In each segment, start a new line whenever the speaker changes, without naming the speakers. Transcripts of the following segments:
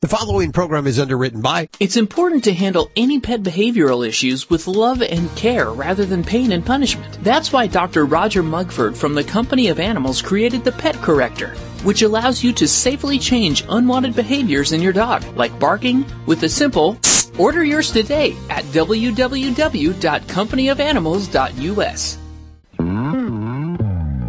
The following program is underwritten by.
It's important to handle any pet behavioral issues with love and care rather than pain and punishment. That's why Dr. Roger Mugford from the Company of Animals created the Pet Corrector, which allows you to safely change unwanted behaviors in your dog, like barking, with a simple order yours today at www.companyofanimals.us.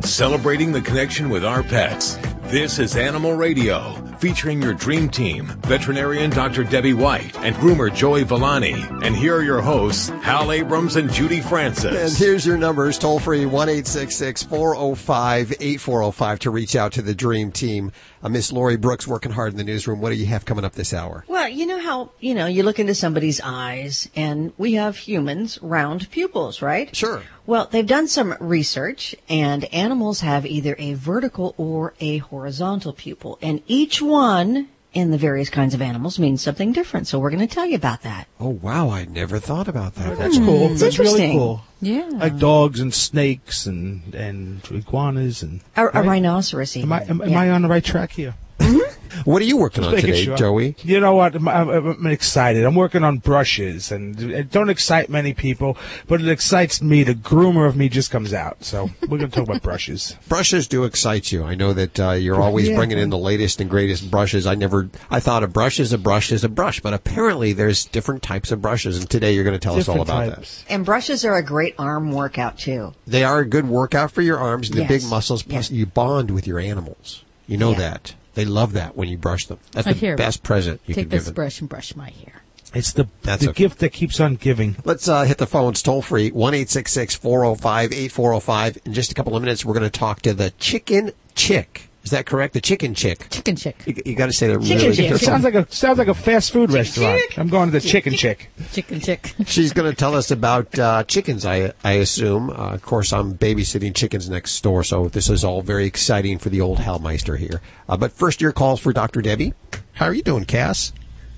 Celebrating the connection with our pets. This is Animal Radio, featuring your dream team, veterinarian Dr. Debbie White and groomer Joey Villani. And here are your hosts, Hal Abrams and Judy Francis.
And here's your numbers, toll free, 1-866-405-8405 to reach out to the dream team. Uh, Miss Lori Brooks working hard in the newsroom. What do you have coming up this hour?
Well, you know how, you know, you look into somebody's eyes and we have humans round pupils, right?
Sure.
Well, they've done some research and animals have either a vertical or a horizontal pupil and each one in the various kinds of animals means something different. So we're going to tell you about that.
Oh, wow. I never thought about that.
That's cool.
It's
That's really cool.
Yeah.
Like dogs and snakes and, and iguanas and.
A, a
right?
rhinoceros.
Am I, am, am
Yeah.
I on the right track here? Mm-hmm.
What are you working on today,
sure.
Joey?
You know what? I'm, I'm, I'm excited. I'm working on brushes, and it don't excite many people, but it excites me. The groomer of me just comes out. So we're going to talk about brushes.
Brushes do excite you. I know that uh, you're always
Yeah.
bringing in the latest and greatest brushes. I never, I thought a brush is a brush is a brush, but apparently there's different types of brushes, and today you're going to tell us all
Different
about that.
And brushes are a great arm workout too.
They are a good workout for your arms, the
Yes.
big muscles. Plus,
Yeah.
you bond with your animals. You know
Yeah.
that. They love that when you brush them. That's
I
the
hear.
best present you
Take
can give Take
this
them.
brush and brush my hair.
It's the
That's
the
okay.
gift that keeps on giving.
Let's uh, hit the phones toll free one eight six six four zero five eight four zero five. In just a couple of minutes, we're going to talk to the chicken chick. Is that correct? The chicken chick.
Chicken chick.
You, you got to say that
Chicken
really
chick.
It sounds like a sounds like a fast food restaurant. I'm going to the Chicken Chick.
Chicken chick.
She's going to tell us about uh, chickens. I I assume. Uh, of course, I'm babysitting chickens next door, so this is all very exciting for the old Hellmeister here. Uh, but first, your calls for Dr. Debbie. How are you doing, Cass?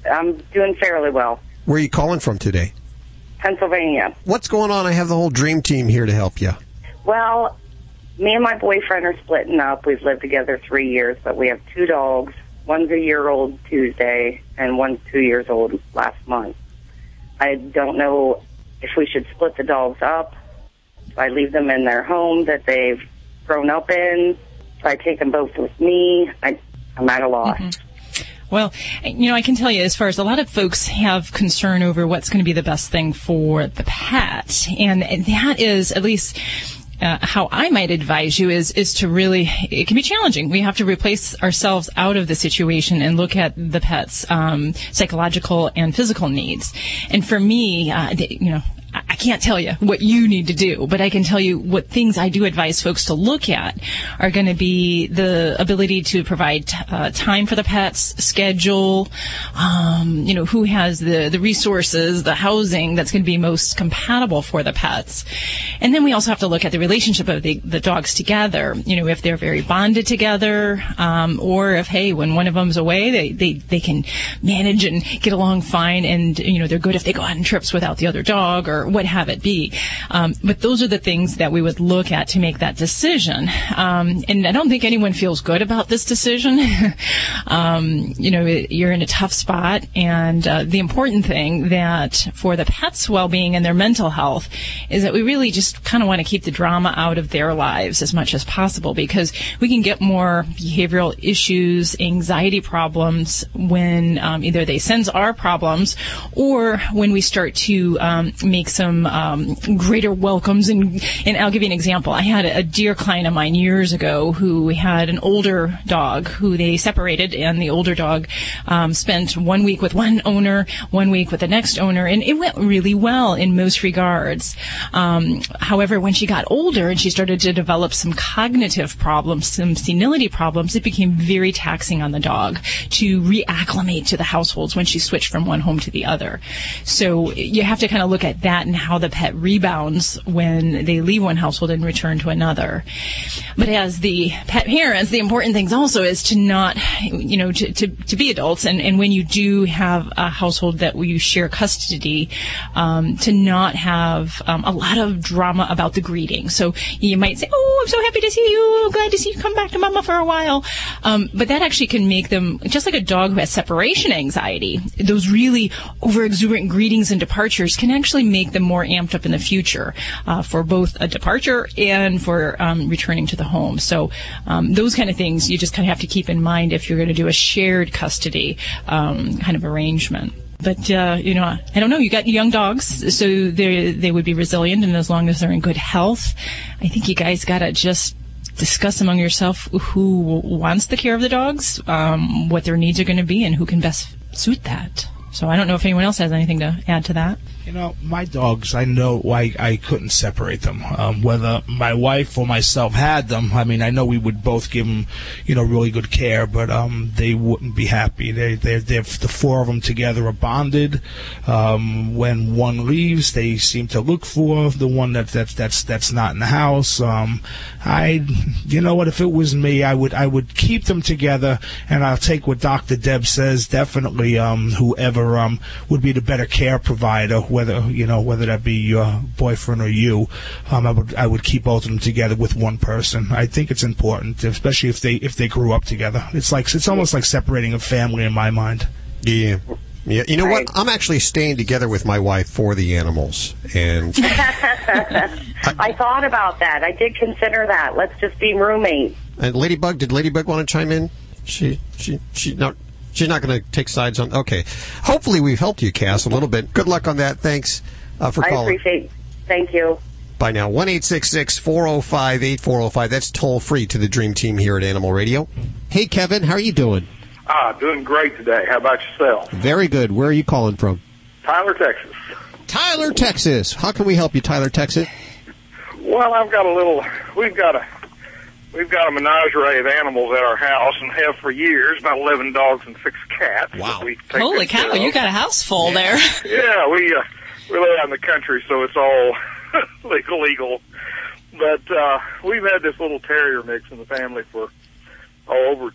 I'm doing fairly well.
Where are you calling from today?
Pennsylvania.
What's going on? I have the whole dream team here to help you.
Well, me and my boyfriend are splitting up. We've lived together three years, but we have two dogs. One's a year old Tuesday, and one's two years old last month. I don't know if we should split the dogs up. If I leave them in their home that they've grown up in, if I take them both with me, I, I'm at a loss. Mm-hmm.
Well, you know, I can tell you as far as a lot of folks have concern over what's going to be the best thing for the pet. And that is at least uh, how I might advise you is is to really it can be challenging. We have to replace ourselves out of the situation and look at the pet's um, psychological and physical needs. And for me, uh, the- you know. I can't tell you what you need to do, but I can tell you what things I do advise folks to look at are going to be the ability to provide uh, time for the pets, schedule, um, you know, who has the, the resources, the housing that's going to be most compatible for the pets. And then we also have to look at the relationship of the, the dogs together, you know, if they're very bonded together, um, or if, hey, when one of them's away, they, they, they can manage and get along fine and, you know, they're good if they go on trips without the other dog or have it be. Um, but those are the things that we would look at to make that decision. Um, and I don't think anyone feels good about this decision. um, you know, you're in a tough spot, and uh, the important thing that for the pet's well-being and their mental health is that we really just kind of want to keep the drama out of their lives as much as possible because we can get more behavioral issues, anxiety problems when um, either they sense our problems or when we start to um, make some um, greater welcomes. And, and I'll give you an example. I had a, dear client of mine years ago who had an older dog who they separated, and the older dog um, spent one week with one owner, one week with the next owner, and it went really well in most regards. Um, however, when she got older and she started to develop some cognitive problems, some senility problems, it became very taxing on the dog to reacclimate to the households when she switched from one home to the other. So you have to kind of look at that and how the pet rebounds when they leave one household and return to another. But as the pet parents, the important things also is to not, you know, to, to, to be adults. And, and when you do have a household that you share custody, um, to not have um, a lot of drama about the greeting. So you might say, "Oh, I'm so happy to see you. Glad to see you come back to mama for a while." Um, but that actually can make them just like a dog who has separation anxiety. Those really over exuberant greetings and departures can actually make them more amped up in the future uh, for both a departure and for um, returning to the home. So um, those kind of things you just kind of have to keep in mind if you're going to do a shared custody um, kind of arrangement. But uh, you know, I don't know. You got young dogs, so they they would be resilient, and as long as they're in good health, I think you guys got to just discuss among yourself who wants the care of the dogs, um, what their needs are going to be, and who can best suit that. So I don't know if anyone else has anything to add to that.
You know, my dogs, I know why I couldn't separate them. Um, whether my wife or myself had them, I mean, I know we would both give them, you know, really good care, but um, they wouldn't be happy. They, they, the four of them together are bonded. Um, when one leaves, they seem to look for the one that that's that's that's not in the house. Um, I, you know what? If it was me, I would I would keep them together, and I'll take what Doctor Deb says. Definitely, um, whoever um would be the better care provider whether you know whether that be your boyfriend or you, um, I would I would keep both of them together with one person. I think it's important, especially if they if they grew up together. It's like it's almost like separating a family in my mind.
Yeah. Yeah, you know what? I'm actually staying together with my wife for the animals, and
I thought about that. I did consider that. Let's just be roommates.
And Ladybug, did Ladybug want to chime in? She, she, she not. She's not going to take sides on. Okay, hopefully we've helped you, Cass, a little bit. Good luck on that. Thanks uh, for
I
calling.
I appreciate. Thank you.
By now, one eight six six four zero five eight four zero five. That's toll free to the Dream Team here at Animal Radio. Hey, Kevin, how are you doing?
Ah, doing great today. How about yourself?
Very good. Where are you calling from?
Tyler, Texas.
Tyler, Texas. How can we help you, Tyler, Texas?
Well, I've got a little. We've got a. We've got a menagerie of animals at our house and have for years, about 11 dogs and six cats.
Wow.
we
Holy cow, you got a house full there.
Yeah, we uh, we live out in the country, so it's all legal, legal. But uh, we've had this little terrier mix in the family for oh, over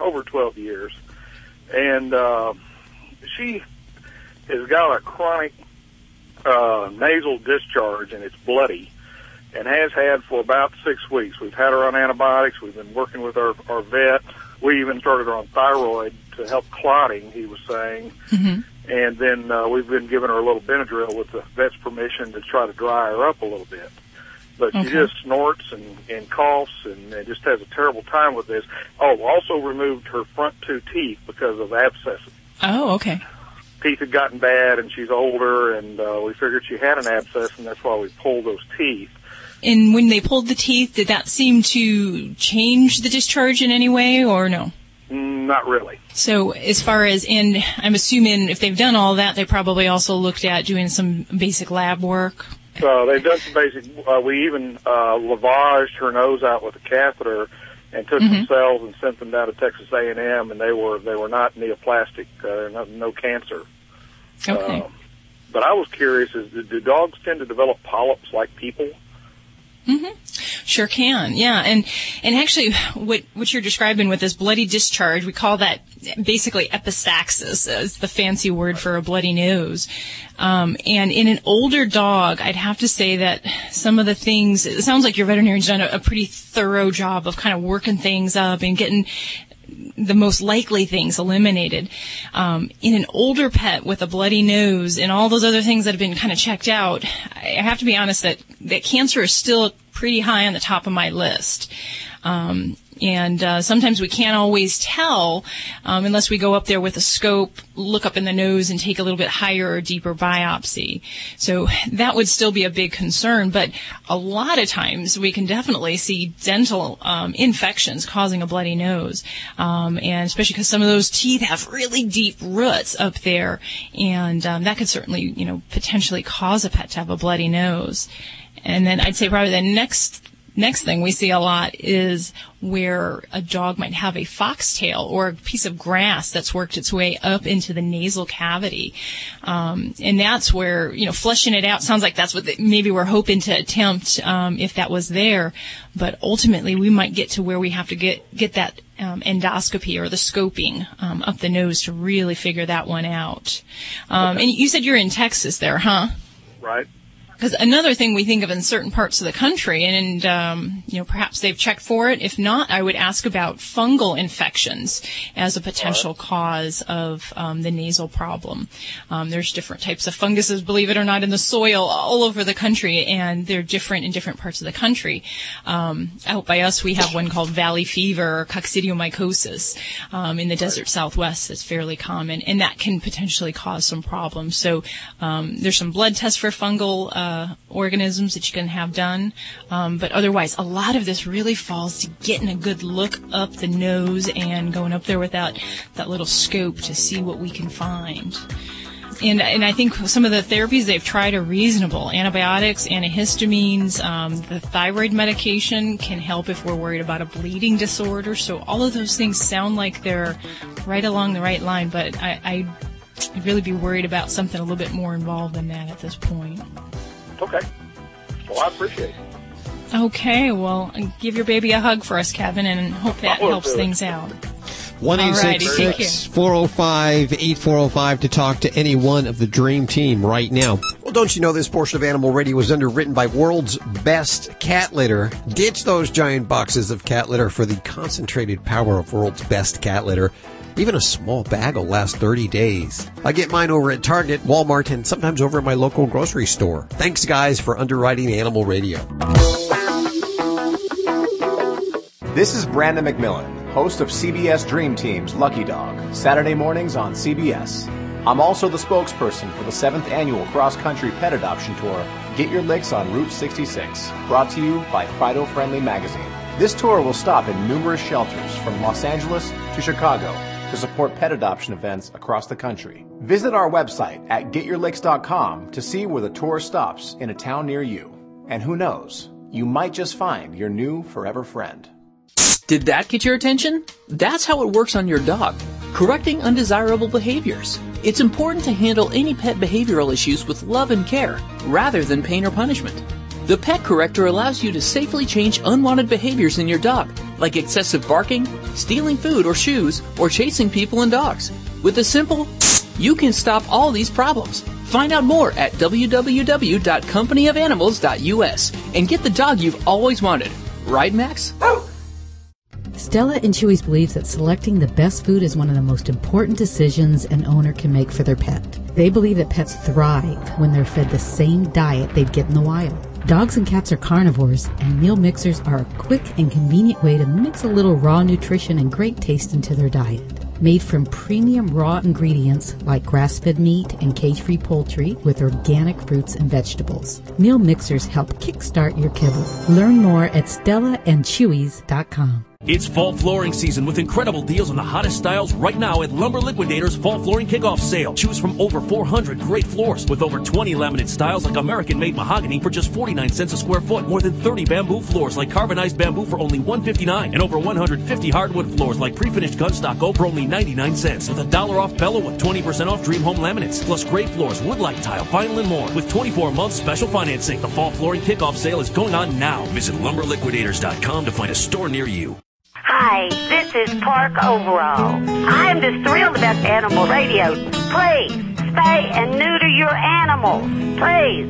over 12 years, and uh, she has got a chronic uh, nasal discharge, and it's bloody, and has had for about six weeks. We've had her on antibiotics. We've been working with our, our vet. We even started her on thyroid to help clotting. He was saying and then uh, we've been giving her a little Benadryl with the vet's permission to try to dry her up a little bit. But she just snorts and, and coughs and, and just has a terrible time with this. Oh, also removed her front two teeth because of abscesses.
Oh, okay.
Teeth had gotten bad and she's older and uh, we figured she had an abscess and that's why we pulled those teeth.
And when they pulled the teeth, did that seem to change the discharge in any way or no?
Not really.
So as far as, and I'm assuming if they've done all that, they probably also looked at doing some basic lab work.
So they've done some basic. Uh, we even uh, lavaged her nose out with a catheter and took some cells and sent them down to Texas A and M, and they were they were not neoplastic, uh, no, no cancer.
Okay.
Um, but I was curious: is do dogs tend to develop polyps like people?
Sure can, yeah, and and actually, what what you're describing with this bloody discharge, we call that basically epistaxis, is the fancy word for a bloody nose. Um, and in an older dog, I'd have to say that some of the things. It sounds like your veterinarian's done a, a pretty thorough job of kind of working things up and getting the most likely things eliminated. Um, in an older pet with a bloody nose and all those other things that have been kind of checked out, I have to be honest that, that cancer is still pretty high on the top of my list. Um, and uh, sometimes we can't always tell um, unless we go up there with a scope, look up in the nose, and take a little bit higher or deeper biopsy. So that would still be a big concern. But a lot of times we can definitely see dental um, infections causing a bloody nose, um, and especially because some of those teeth have really deep roots up there, and um, that could certainly, you know, potentially cause a pet to have a bloody nose. And then I'd say probably the next Next thing we see a lot is where a dog might have a foxtail or a piece of grass that's worked its way up into the nasal cavity. Um, and that's where, you know, flushing it out sounds like that's what the, maybe we're hoping to attempt um, if that was there. But ultimately, we might get to where we have to get, get that um, endoscopy or the scoping um, up the nose to really figure that one out. Um, and you said you're in Texas there, huh?
Right.
Because another thing we think of in certain parts of the country, and um, you know, perhaps they've checked for it. If not, I would ask about fungal infections as a potential cause of um, the nasal problem. Um, there's different types of funguses, believe it or not, in the soil all over the country, and they're different in different parts of the country. Um, out by us, we have one called valley fever or coccidiomycosis um, in the desert southwest. That's fairly common, and that can potentially cause some problems. So um, there's some blood tests for fungal. Uh, uh, organisms that you can have done. Um, but otherwise, a lot of this really falls to getting a good look up the nose and going up there without that, little scope to see what we can find. And, and I think some of the therapies they've tried are reasonable. Antibiotics, antihistamines, um, the thyroid medication can help if we're worried about a bleeding disorder. So all of those things sound like they're right along the right line, but I I'd really be worried about something a little bit more involved than that at this point.
Okay. Well, I appreciate it.
Okay, well, give your baby a hug for us, Kevin, and hope that helps things out.
1
Alrighty, take
405 8405 to talk to any one of the Dream Team right now. Well, don't you know this portion of Animal Radio was underwritten by World's Best Cat Litter? Ditch those giant boxes of cat litter for the concentrated power of World's Best Cat Litter. Even a small bag will last 30 days. I get mine over at Target, Walmart, and sometimes over at my local grocery store. Thanks, guys, for underwriting Animal Radio.
This is Brandon McMillan, host of CBS Dream Team's Lucky Dog, Saturday mornings on CBS. I'm also the spokesperson for the 7th annual cross country pet adoption tour, Get Your Licks on Route 66, brought to you by Fido Friendly Magazine. This tour will stop in numerous shelters from Los Angeles to Chicago to support pet adoption events across the country. Visit our website at getyourlicks.com to see where the tour stops in a town near you. And who knows, you might just find your new forever friend.
Did that get your attention? That's how it works on your dog. Correcting undesirable behaviors. It's important to handle any pet behavioral issues with love and care, rather than pain or punishment. The Pet Corrector allows you to safely change unwanted behaviors in your dog, like excessive barking, stealing food or shoes, or chasing people and dogs. With a simple, you can stop all these problems. Find out more at www.companyofanimals.us and get the dog you've always wanted. Right, Max?
Stella and Chewy's believes that selecting the best food is one of the most important decisions an owner can make for their pet. They believe that pets thrive when they're fed the same diet they'd get in the wild. Dogs and cats are carnivores, and meal mixers are a quick and convenient way to mix a little raw nutrition and great taste into their diet. Made from premium raw ingredients like grass-fed meat and cage-free poultry with organic fruits and vegetables. Meal mixers help kickstart your kibble. Learn more at stellaandchewys.com.
It's fall flooring season with incredible deals on the hottest styles right now at Lumber Liquidators Fall Flooring Kickoff Sale. Choose from over 400 great floors with over 20 laminate styles like American made mahogany for just 49 cents a square foot. More than 30 bamboo floors like carbonized bamboo for only 159 and over 150 hardwood floors like pre-finished gunstock oak for only 99 cents with a dollar off Bella with 20% off Dream Home laminates plus great floors, wood light tile, vinyl and more with 24 month special financing. The Fall Flooring Kickoff Sale is going on now. Visit lumberliquidators.com to find a store near you.
Hi, this is Park Overall. I am just thrilled about Animal Radio. Please, spay and neuter your animals. Please.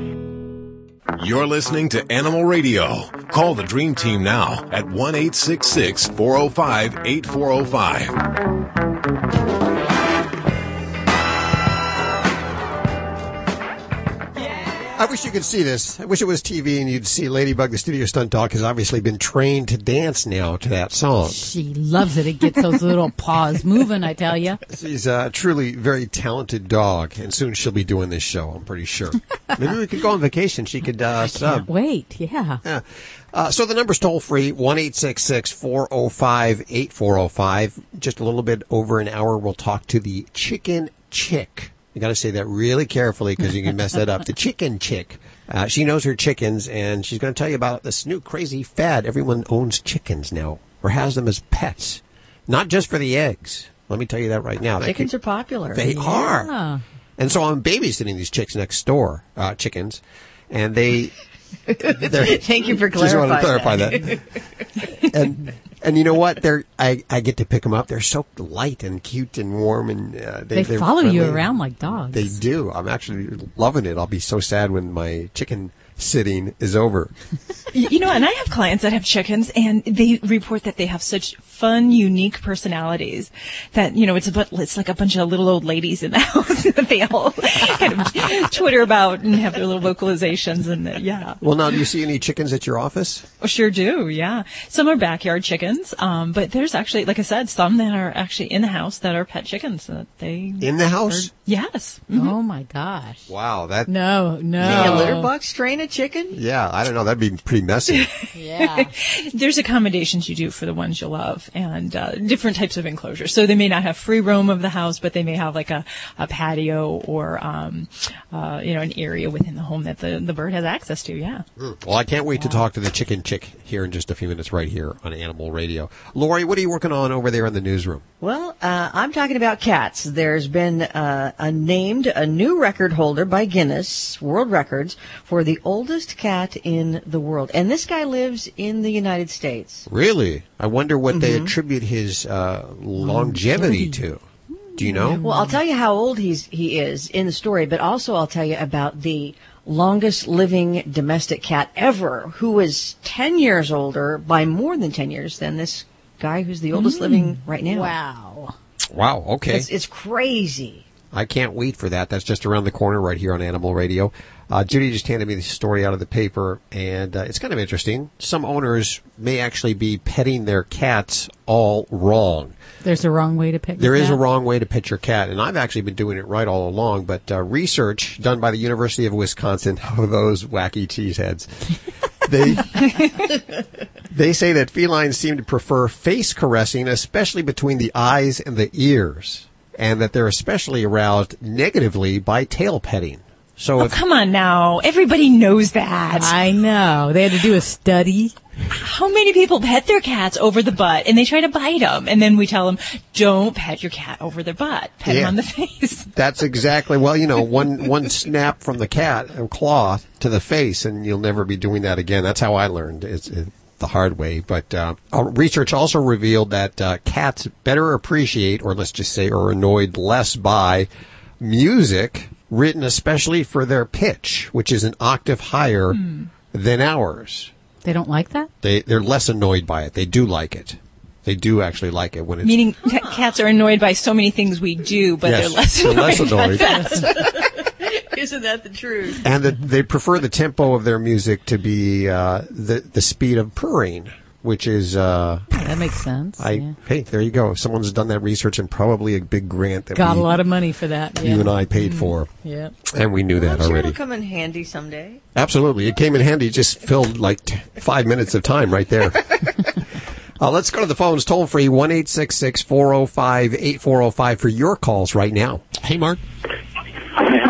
You're listening to Animal Radio. Call the Dream Team now at 1 405 8405.
I wish you could see this. I wish it was TV and you'd see Ladybug, the studio stunt dog, has obviously been trained to dance now to that song.
She loves it. It gets those little paws moving, I tell you.
She's a truly very talented dog, and soon she'll be doing this show, I'm pretty sure. Maybe we could go on vacation. She could uh, sub.
Wait, yeah.
Yeah. Uh, so the number's toll free, 1 405 8405. Just a little bit over an hour, we'll talk to the chicken chick. You got to say that really carefully because you can mess that up. The chicken chick. Uh, she knows her chickens, and she's going to tell you about this new crazy fad. Everyone owns chickens now, or has them as pets, not just for the eggs. Let me tell you that right now.
Chickens are popular.
They are. And so I'm babysitting these chicks next door, uh, chickens, and they.
Thank you for
Just wanted to
clarifying
clarify that. and and you know what? They're I, I get to pick them up. They're so light and cute and warm, and uh, they
They follow you around like dogs.
They do. I'm actually loving it. I'll be so sad when my chicken sitting is over.
You know, and I have clients that have chickens, and they report that they have such fun, unique personalities that you know it's about it's like a bunch of little old ladies in the house that they all kind of twitter about and have their little vocalizations and uh, yeah.
Well, now, do you see any chickens at your office?
Oh, sure do, yeah. Some are backyard chickens, um, but there's actually, like I said, some that are actually in the house that are pet chickens that they
In the house?
Yes.
Oh my gosh.
Wow, that.
No, no.
Can a litter box train a chicken?
Yeah, I don't know. That'd be pretty messy.
Yeah.
There's accommodations you do for the ones you love and uh, different types of enclosures. So they may not have free roam of the house, but they may have like a, a patio or, um, uh, you know, an area within the home that the, the bird has access to. Yeah.
well, I can't wait to talk to the chicken chick here in just a few minutes, right here on Animal Radio. Lori, what are you working on over there in the newsroom?
Well, uh, I'm talking about cats. There's been uh, a named a new record holder by Guinness World Records for the oldest cat in the world, and this guy lives in the United States.
Really? I wonder what they
Mhm.
attribute his uh, longevity to. Do you know?
Well, I'll tell you how old he's he is in the story, but also I'll tell you about the longest living domestic cat ever, who was 10 years older by more than 10 years than this guy who's the oldest living right now.
Wow.
Wow. Okay.
It's, it's crazy.
I can't wait for that. That's just around the corner right here on Animal Radio. Uh, Judy just handed me the story out of the paper, and uh, it's kind of interesting. Some owners may actually be petting their cats all wrong.
There's a wrong way to pick.
There is a wrong way to pet your cat, and I've actually been doing it right all along. But uh, research done by the University of Wisconsin, oh those wacky cheeseheads, they they say that felines seem to prefer face caressing, especially between the eyes and the ears, and that they're especially aroused negatively by tail petting. So
Oh,
if
come on now. Everybody knows that.
I know. They had to do a study.
How many people pet their cats over the butt and they try to bite them? And then we tell them, don't pet your cat over their butt. Pet
Yeah.
them on the face.
That's exactly well, you know, one one snap from the cat and claw to the face, and you'll never be doing that again. That's how I learned. It's it, the hard way. But uh, research also revealed that uh, cats better appreciate, or let's just say, are annoyed less by music written especially for their pitch, which is an octave higher than ours.
They don't like that?
They they're less annoyed by it. They do like it. They do actually like it when it's
Meaning ca- cats are annoyed by so many things we do, but
Yes,
they're less
they're
annoyed.
less
by
annoyed.
that.
Isn't that the truth?
and that they prefer the tempo of their music to be uh, the the speed of purring, which is uh,
That makes sense.
I
yeah.
hey there you go. Someone's done that research and probably a big grant that
Got
we,
a lot of money for that.
you
yeah.
and I paid for,
Yeah.
and we knew that
I'm sure
already.
it'll come in handy someday.
Absolutely, it came in handy. Just filled like t- five minutes of time right there. Uh, let's go to the phones toll free one eight six six four zero five eight four zero five for your calls right now. Hey, Mark.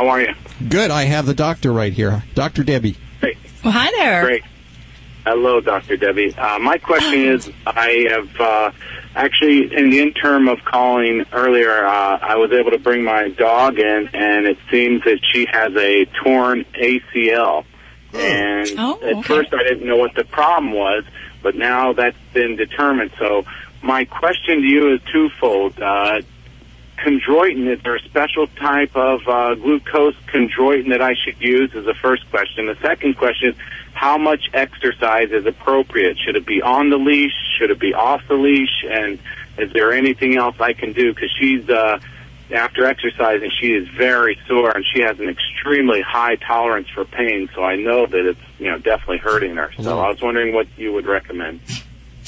Hey, how are you?
Good. I have the doctor right here, Doctor Debbie.
Well, hi there.
Great. Hello, Dr. Debbie. Uh, my question is, I have uh, actually, in the interim of calling earlier, uh, I was able to bring my dog in, and it seems that she has a torn ACL. And
Oh,
at first, I didn't know what the problem was, but now that's been determined. So, my question to you is twofold. Uh, chondroitin, is there a special type of uh, glucose chondroitin that I should use? Is the first question. The second question is, how much exercise is appropriate? Should it be on the leash? Should it be off the leash? And is there anything else I can do? Because she's uh, after exercising, she is very sore and she has an extremely high tolerance for pain. So I know that it's you know definitely hurting her. So I was wondering what you would recommend.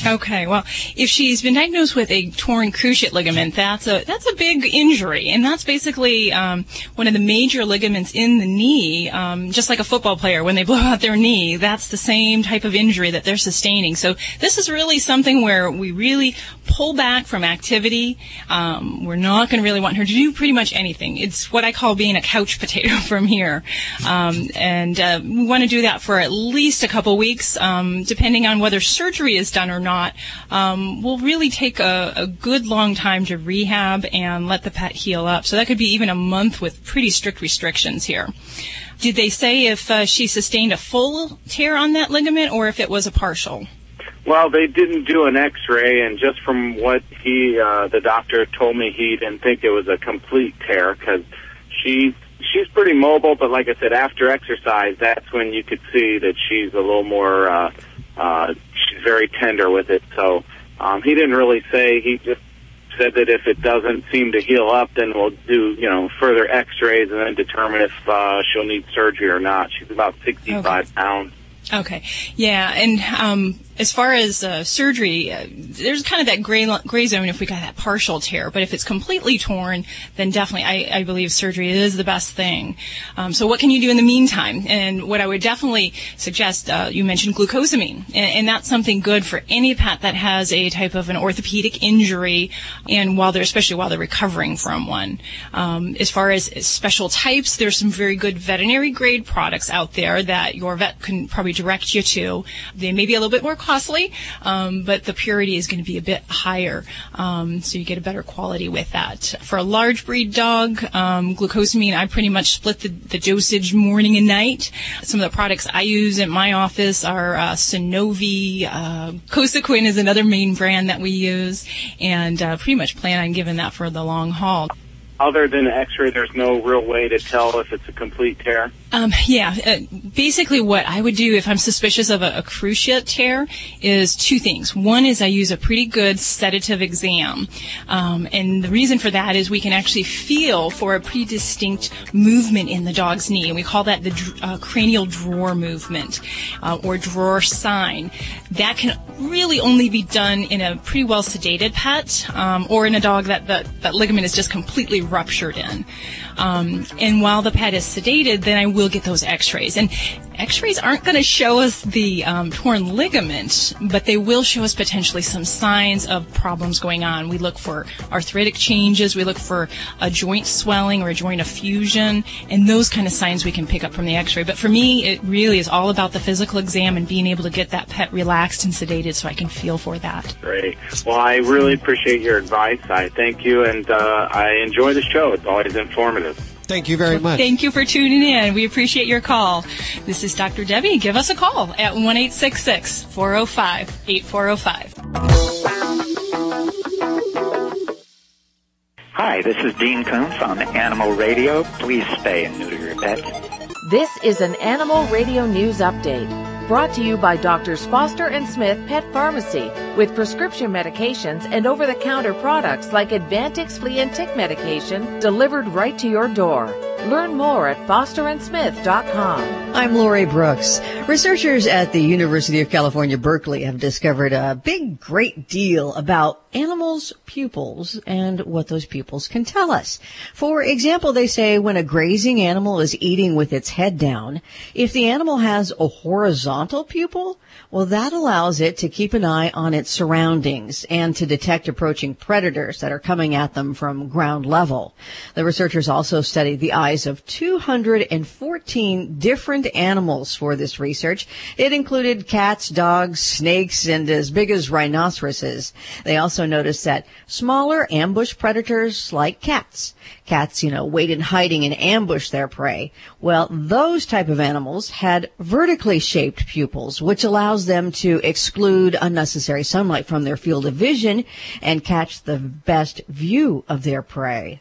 Okay, well, if she's been diagnosed with a torn cruciate ligament, that's a that's a big injury, and that's basically um, one of the major ligaments in the knee. Um, just like a football player, when they blow out their knee, that's the same type of injury that they're sustaining. So this is really something where we really pull back from activity. Um, we're not going to really want her to do pretty much anything. It's what I call being a couch potato from here, um, and uh, we want to do that for at least a couple weeks, um, depending on whether surgery is done or not not, um, will really take a, a, good long time to rehab and let the pet heal up. So that could be even a month with pretty strict restrictions here. Did they say if uh, she sustained a full tear on that ligament or if it was a partial?
Well, they didn't do an X-ray, and just from what he, uh, the doctor told me, he didn't think it was a complete tear because she she's pretty mobile. But like I said, after exercise, that's when you could see that she's a little more uh, uh, she's very tender with it. So um, he didn't really say. He just said that if it doesn't seem to heal up, then we'll do you know further X-rays and then determine if uh, she'll need surgery or not. She's about 65 okay. pounds.
Okay, yeah, and um, as far as uh, surgery, uh, there's kind of that gray gray zone if we got that partial tear. But if it's completely torn, then definitely I, I believe surgery is the best thing. Um, so what can you do in the meantime? And what I would definitely suggest, uh, you mentioned glucosamine, and, and, that's something good for any pet that has a type of an orthopedic injury, and while they're especially while they're recovering from one. Um, as far as special types, there's some very good veterinary grade products out there that your vet can probably direct you to. They may be a little bit more costly, um, but the purity is going to be a bit higher, um, so you get a better quality with that. For a large breed dog, um, glucosamine, I pretty much split the, the, dosage morning and night. Some of the products I use at my office are uh, Synovi, uh, is another main brand that we use, and uh, pretty much plan on giving that for the long haul
other than X-ray, there's no real way to tell if it's a complete tear.
Um, yeah, uh, basically, what I would do if I'm suspicious of a, a cruciate tear is two things. One is I use a pretty good sedative exam, um, and the reason for that is we can actually feel for a pretty distinct movement in the dog's knee, and we call that the uh, cranial drawer movement uh, or drawer sign. That can really only be done in a pretty well sedated pet um, or in a dog that, that that ligament is just completely ruptured in. Um, and while the pet is sedated, then I will get those x-rays. And x-rays aren't going to show us the um, torn ligament, but they will show us potentially some signs of problems going on. We look for arthritic changes. We look for a joint swelling or a joint effusion. And those kind of signs we can pick up from the x-ray. But for me, it really is all about the physical exam and being able to get that pet relaxed and sedated so I can feel for that.
Great. Well, I really appreciate your advice. I thank you, and uh, I enjoy the show. It's always informative.
Thank you very much.
Thank you for tuning in. We appreciate your call. This is Dr. Debbie. Give us a call at 1 405 8405.
Hi, this is Dean Koontz on Animal Radio. Please spay and neuter your pets.
This is an Animal Radio News Update. Brought to you by Doctors Foster and Smith Pet Pharmacy with prescription medications and over the counter products like Advantix flea and tick medication delivered right to your door. Learn more at fosterandsmith.com.
I'm Lori Brooks. Researchers at the University of California, Berkeley have discovered a big, great deal about animals' pupils and what those pupils can tell us. For example, they say when a grazing animal is eating with its head down, if the animal has a horizontal pupil, well, that allows it to keep an eye on its surroundings and to detect approaching predators that are coming at them from ground level. The researchers also studied the of 214 different animals for this research. It included cats, dogs, snakes, and as big as rhinoceroses. They also noticed that smaller ambush predators like cats cats, you know, wait in hiding and ambush their prey. Well, those type of animals had vertically shaped pupils, which allows them to exclude unnecessary sunlight from their field of vision and catch the best view of their prey.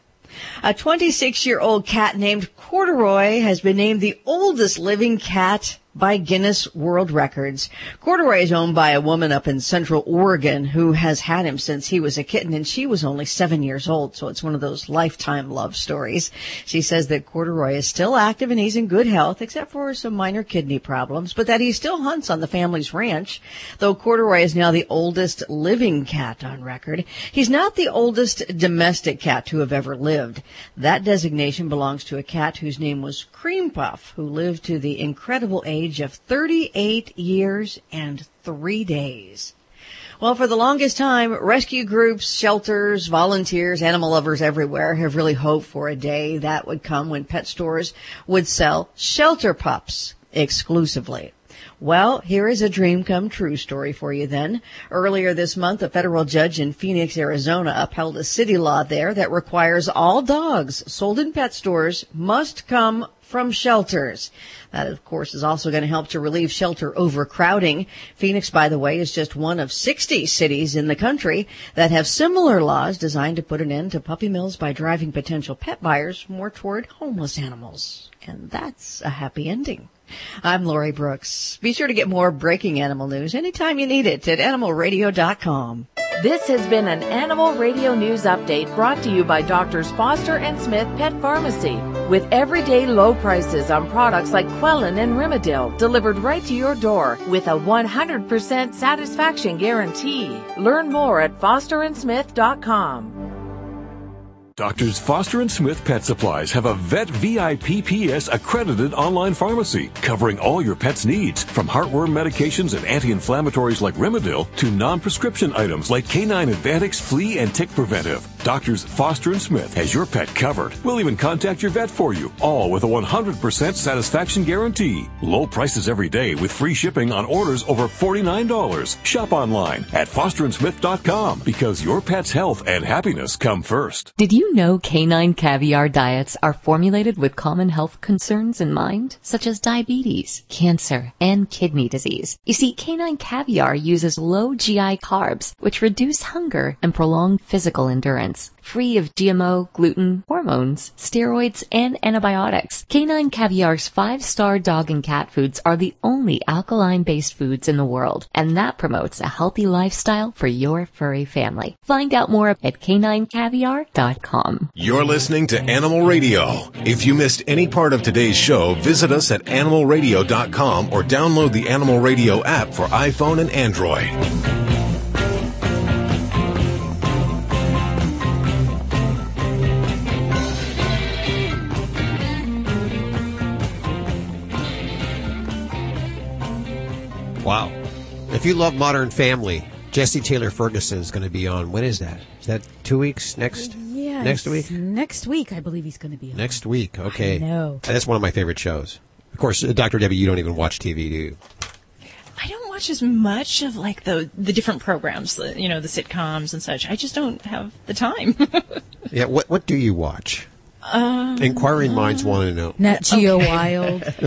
A 26 year old cat named Corduroy has been named the oldest living cat by Guinness World Records. Corduroy is owned by a woman up in central Oregon who has had him since he was a kitten and she was only seven years old. So it's one of those lifetime love stories. She says that Corduroy is still active and he's in good health except for some minor kidney problems, but that he still hunts on the family's ranch. Though Corduroy is now the oldest living cat on record, he's not the oldest domestic cat to have ever lived. That designation belongs to a cat whose name was Creme Puff, who lived to the incredible age of 38 years and three days. Well, for the longest time, rescue groups, shelters, volunteers, animal lovers everywhere have really hoped for a day that would come when pet stores would sell shelter pups exclusively. Well, here is a dream come true story for you then. Earlier this month, a federal judge in Phoenix, Arizona upheld a city law there that requires all dogs sold in pet stores must come from shelters. That, of course, is also going to help to relieve shelter overcrowding. Phoenix, by the way, is just one of 60 cities in the country that have similar laws designed to put an end to puppy mills by driving potential pet buyers more toward homeless animals. And that's a happy ending. I'm Lori Brooks. Be sure to get more breaking animal news anytime you need it at animalradio.com.
This has been an Animal Radio News Update brought to you by Doctors Foster and Smith Pet Pharmacy. With everyday low prices on products like Quellin and Rimadyl delivered right to your door with a 100% satisfaction guarantee. Learn more at fosterandsmith.com.
Doctors Foster and Smith Pet Supplies have a Vet VIPPS accredited online pharmacy covering all your pet's needs, from heartworm medications and anti-inflammatories like Rimadyl to non-prescription items like K9 Advantix Flea and Tick Preventive. Doctors Foster and Smith has your pet covered. We'll even contact your vet for you, all with a 100% satisfaction guarantee. Low prices every day with free shipping on orders over $49. Shop online at fosterandsmith.com because your pet's health and happiness come first.
Did you know canine caviar diets are formulated with common health concerns in mind, such as diabetes, cancer, and kidney disease? You see, canine caviar uses low GI carbs, which reduce hunger and prolong physical endurance. Free of GMO, gluten, hormones, steroids, and antibiotics. Canine Caviar's five-star dog and cat foods are the only alkaline-based foods in the world, and that promotes a healthy lifestyle for your furry family. Find out more at caninecaviar.com.
You're listening to Animal Radio. If you missed any part of today's show, visit us at animalradio.com or download the Animal Radio app for iPhone and Android.
Wow. If you love Modern Family, Jesse Tyler Ferguson is going to be on. When is that? Is that two weeks? Next?
Yeah.
Next week?
Next week, I believe he's going to be on.
Next week. Okay.
I know.
That's one of my favorite shows. Of course, uh, Dr. Debbie, you don't even watch TV, do you?
I don't watch as much of like the the different programs, the, you know, the sitcoms and such. I just don't have the time.
Yeah. What What do you watch?
Um,
Inquiring minds want to know.
Nat Geo Wild.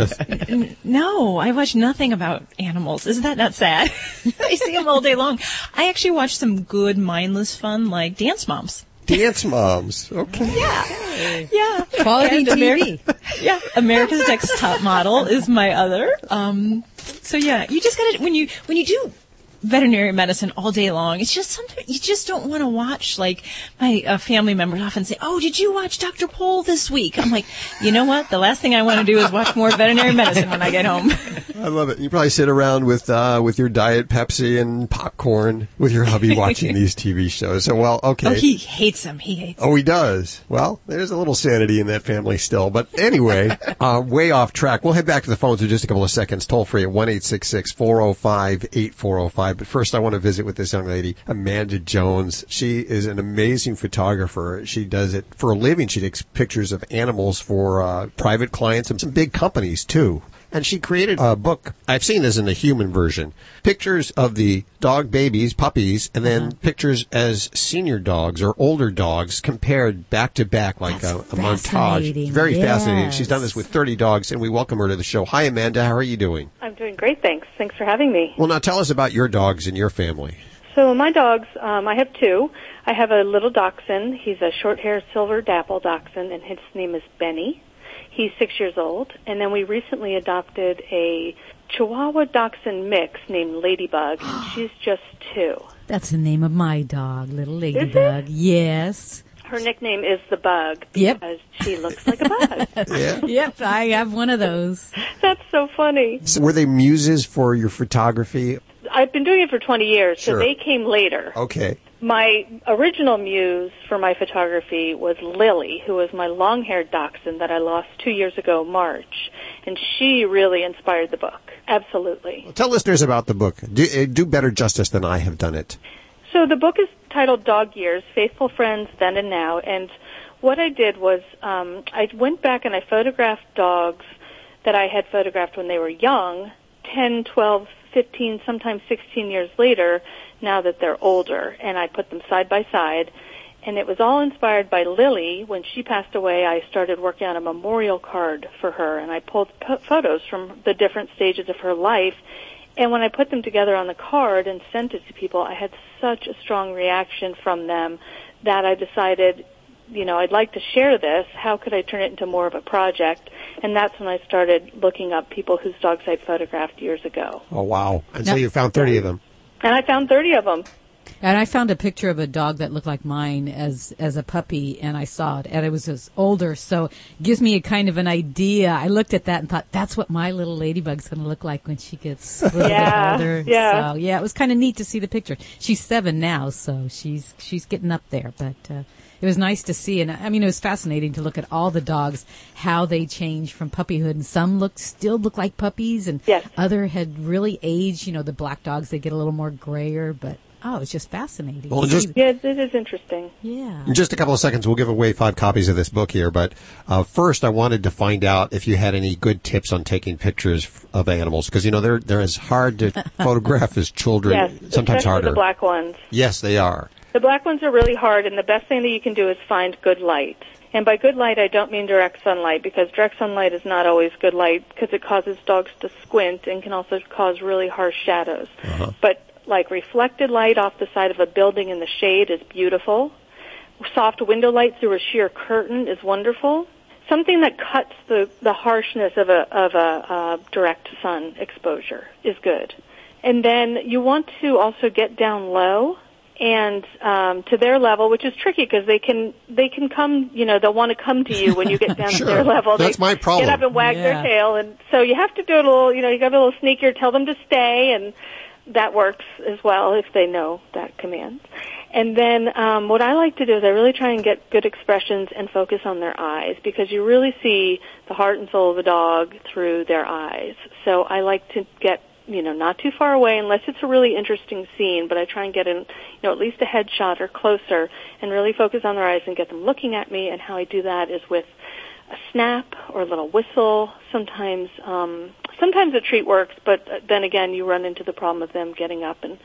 N- no, I watch nothing about animals. Isn't that not sad? I see them all day long. I actually watch some good mindless fun like Dance Moms.
Dance Moms. Okay.
Yeah. Yeah.
Quality
And
TV.
Ameri- yeah. America's Next Top Model is my other. Um, so yeah, you just gotta, when you, when you do veterinary medicine all day long, it's just sometimes you just don't want to watch, like, my uh, family members often say, oh, did you watch Dr. Pol this week? I'm like, you know what? The last thing I want to do is watch more veterinary medicine when I get home.
I love it. You probably sit around with uh, with your diet Pepsi and popcorn with your hubby watching these TV shows. So, well, okay.
Oh, he hates them. He hates
Oh, he does. Well, there's a little sanity in that family still. But anyway, uh, way off track. We'll head back to the phones in just a couple of seconds. Toll free at 1-866-405-8405. But first, I want to visit with this young lady, Amanda Jones. She is an amazing photographer. She does it for a living. She takes pictures of animals for uh, private clients and some big companies too. And she created a book. I've seen this in the human version. Pictures of the dog babies, puppies, and then pictures as senior dogs or older dogs compared back to back like a, a montage.
fascinating.
Very fascinating. She's done this with 30 dogs, and we welcome her to the show. Hi, Amanda. How are you doing?
I'm doing great, thanks. Thanks for having me.
Well, now tell us about your dogs and your family.
So my dogs, um, I have two. I have a little dachshund. He's a short-haired silver dapple dachshund, and his name is Benny. He's six years old. And then we recently adopted a Chihuahua dachshund mix named Ladybug, and she's just two.
That's the name of my dog, little ladybug. Yes.
Her nickname is the Bug
Yep.
because she looks like a bug. yeah.
Yep, I have one of those.
That's so funny.
So were they muses for your photography?
I've been doing it for 20 years,
Sure.
so they came later.
Okay.
My original muse for my photography was Lily, who was my long-haired dachshund that I lost two years ago, March, and she really inspired the book. Absolutely.
Tell listeners about the book. Do, uh, do better justice than I have done it.
So the book is titled Dog Years, Faithful Friends Then and Now, and what I did was um, I went back and I photographed dogs that I had photographed when they were young, 10, 12, 15, sometimes 16 years later, now that they're older, and I put them side by side. And it was all inspired by Lily. When she passed away, I started working on a memorial card for her, and I pulled po- photos from the different stages of her life. And when I put them together on the card and sent it to people, I had such a strong reaction from them that I decided, you know, I'd like to share this. How could I turn it into more of a project? And that's when I started looking up people whose dogs I'd photographed years ago.
Oh, wow. And so you found 30 of them.
And I found 30 of them.
And I found a picture of a dog that looked like mine as as a puppy, and I saw it, and it was as older, so it gives me a kind of an idea. I looked at that and thought, that's what my little ladybug's going to look like when she gets a little
Yeah,
bit older.
yeah.
So yeah, it was kind of neat to see the picture. She's seven now, so she's she's getting up there, but. Uh, it was nice to see, and I mean, it was fascinating to look at all the dogs, how they changed from puppyhood, and some looked still look like puppies, and other had really aged. You know, the black dogs they get a little more grayer, but oh, it's just fascinating.
Well, just-
see
Yeah, it is interesting.
Yeah.
In just a couple of seconds, we'll give away five copies of this book here. But uh, first, I wanted to find out if you had any good tips on taking pictures of animals because you know they're they're as hard to photograph as children.
yes,
sometimes harder.
the black ones.
Yes, they are.
The black ones are really hard, and the best thing that you can do is find good light. And by good light, I don't mean direct sunlight because direct sunlight is not always good light because it causes dogs to squint and can also cause really harsh shadows. But like reflected light off the side of a building in the shade is beautiful. Soft window light through a sheer curtain is wonderful. Something that cuts the, the harshness of a of a uh, direct sun exposure is good. And then you want to also get down low and um, to their level, which is tricky because they can they can come, you know, they'll want to come to you when you get down
Sure.
to their level.
That's
they
my problem.
Get up and wag
Yeah.
their tail, and so you have to do it a little. You know, you got to be a little sneakier. Tell them to stay, and that works as well if they know that command. And then um, what I like to do is I really try and get good expressions and focus on their eyes because you really see the heart and soul of a dog through their eyes. So I like to get you know not too far away unless it's a really interesting scene, but I try and get in you know at least a headshot or closer and really focus on their eyes and get them looking at me. And how I do that is with a snap or a little whistle. Sometimes, um, sometimes a treat works, but then again, you run into the problem of them getting up and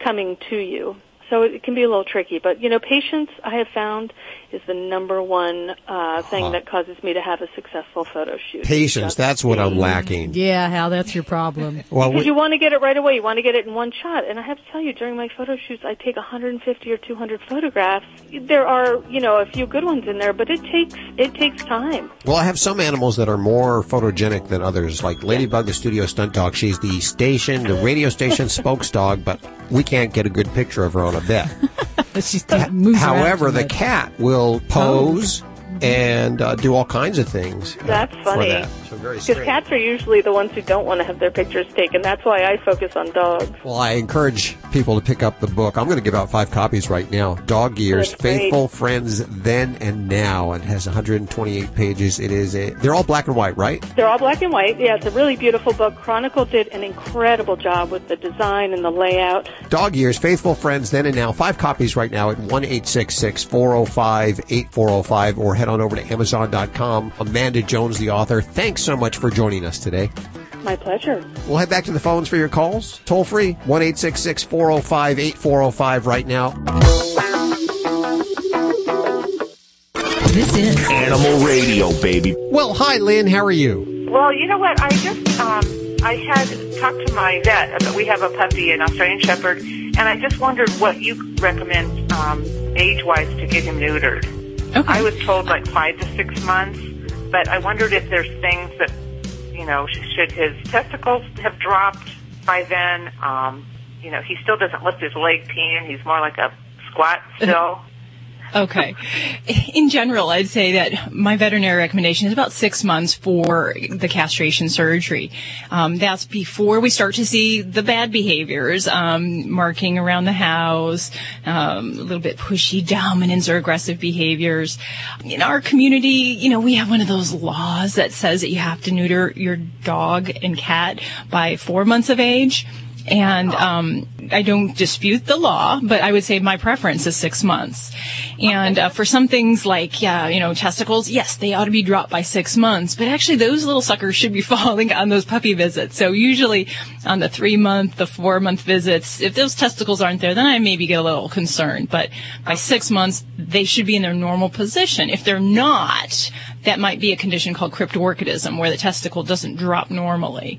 coming to you. So it can be a little tricky, but you know, patience I have found is the number one uh, thing
Huh.
that causes me to have a successful photo shoot.
Patience. That's what I'm lacking.
Yeah, Hal, that's your problem.
Well,
Because
we,
you want to get it right away. You want to get it in one shot. And I have to tell you, during my photo shoots, I take 150 or 200 photographs. There are, you know, a few good ones in there, but it takes it takes time.
well, I have some animals that are more photogenic than others, like Ladybug, the studio stunt dog. She's the station, the radio station spokes dog, but we can't get a good picture of her on a bet.
She's moves
However, the cat will pose and uh, do all kinds of things. uh,
That's funny.
that. So
Because cats are usually the ones who don't want to have their pictures taken. That's why I focus on dogs.
Well, I encourage people to pick up the book. I'm going to give out five copies right now. Dog Years,
That's great.
Faithful Friends Then and Now. It has 128 pages. It is a, they're all black and white, right?
They're all black and white. Yeah, it's a really beautiful book. Chronicle did an incredible job with the design and the layout.
Dog Years, Faithful Friends Then and Now. Five copies right now at 1 405 8405 or head on over to Amazon.com. Amanda Jones, the author. Thanks so much for joining us today.
My pleasure.
We'll head back to the phones for your calls. Toll free, 1 405 8405 right now.
This is
Animal Radio, baby.
Well, hi, Lynn. How are you?
Well, you know what? I just um, I had talked to my vet. About, we have a puppy, an Australian Shepherd, and I just wondered what you recommend um, age-wise to get him neutered.
Okay.
I was told like five to six months, but I wondered if there's things that, you know, should his testicles have dropped by then? Um, you know, he still doesn't lift his leg peeing. He's more like a squat still.
Okay. In general, I'd say that my veterinary recommendation is about six months for the castration surgery. Um, that's before we start to see the bad behaviors, um, marking around the house, um, a little bit pushy dominance or aggressive behaviors. In our community, you know, we have one of those laws that says that you have to neuter your dog and cat by four months of age. And um, I don't dispute the law, but I would say my preference is six months. And uh, for some things like, yeah, you know, testicles, yes, they ought to be dropped by six months. But actually, those little suckers should be falling on those puppy visits. So usually on the three month, the four month visits, if those testicles aren't there, then I maybe get a little concerned. But by six months, they should be in their normal position. If they're not, that might be a condition called cryptorchidism, where the testicle doesn't drop normally.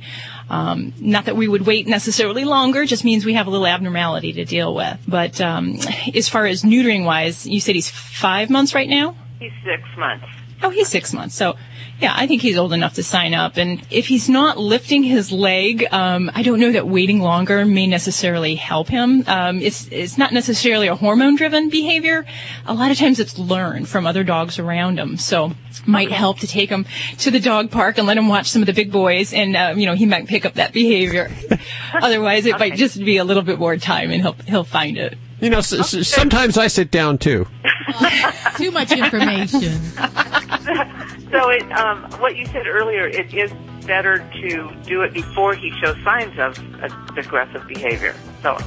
Um, not that we would wait necessarily longer, just means we have a little abnormality to deal with. But um, as far as neutering wise, you said he's five months right now?
He's six months.
Oh, he's six months. So, yeah, I think he's old enough to sign up. And if he's not lifting his leg, um, I don't know that waiting longer may necessarily help him. Um, it's it's not necessarily a hormone-driven behavior. A lot of times it's learned from other dogs around him. So, might help to take him to the dog park and let him watch some of the big boys, and uh, you know he might pick up that behavior. Otherwise, it might just be a little bit more time, and he'll he'll find it.
You know, s- s- sometimes I sit down too.
Too much information.
So it, um, what you said earlier, it is better to do it before he shows signs of uh, aggressive behavior. So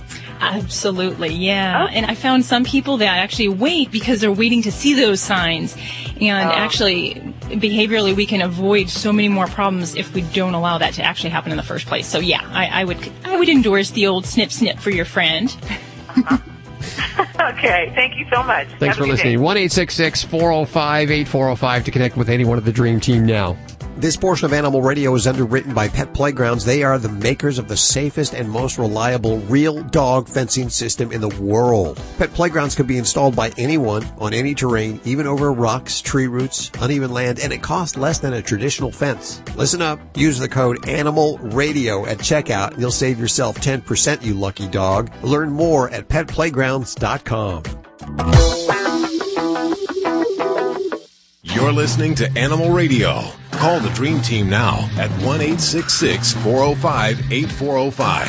Absolutely, yeah. And I found some people that actually wait because they're waiting to see those signs. And
Oh.
actually, behaviorally, we can avoid so many more problems if we don't allow that to actually happen in the first place. So yeah, I, I would I would endorse the old snip snip for your friend.
okay, thank you so much.
Thanks
Have
for
a good day.
listening. 1 405 8405 to connect with anyone of the Dream Team now. This portion of Animal Radio is underwritten by Pet Playgrounds. They are the makers of the safest and most reliable real dog fencing system in the world. Pet Playgrounds can be installed by anyone on any terrain, even over rocks, tree roots, uneven land, and it costs less than a traditional fence. Listen up. Use the code Animal Radio at checkout and you'll save yourself 10%, you lucky dog. Learn more at petplaygrounds.com.
You're listening to Animal Radio. Call the Dream Team now at 1 866 405 8405.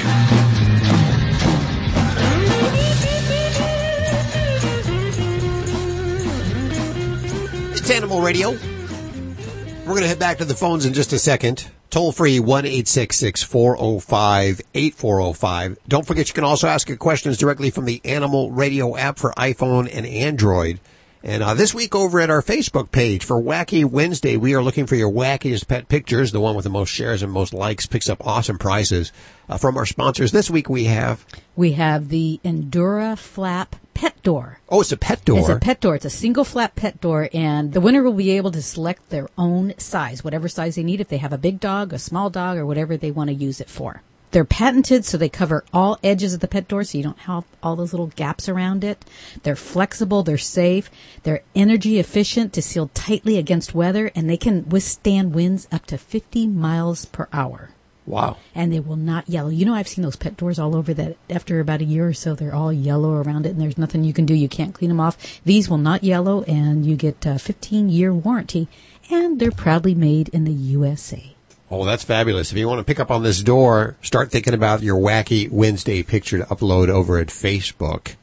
It's Animal Radio. We're going to head back to the phones in just a second. Toll free 1 405 8405. Don't forget you can also ask your questions directly from the Animal Radio app for iPhone and Android. And uh, this week over at our Facebook page for Wacky Wednesday, we are looking for your wackiest pet pictures. The one with the most shares and most likes picks up awesome prizes uh, from our sponsors. This week we have,
We have the Endura Flap Pet Door.
oh, it's a pet door.
It's a pet door. It's a single flap pet door, and the winner will be able to select their own size, whatever size they need. If they have a big dog, a small dog, or whatever they want to use it for. They're patented, so they cover all edges of the pet door, so you don't have all those little gaps around it. They're flexible, they're safe, they're energy efficient to seal tightly against weather, and they can withstand winds up to 50 miles per hour
wow.
and they will not yellow. You know, I've seen those pet doors all over that after about a year or so, they're all yellow around it and there's nothing you can do. You can't clean them off. These will not yellow and you get a 15 year warranty and they're proudly made in the USA.
Oh, that's fabulous. If you want to pick up on this door, start thinking about your wacky Wednesday picture to upload over at Facebook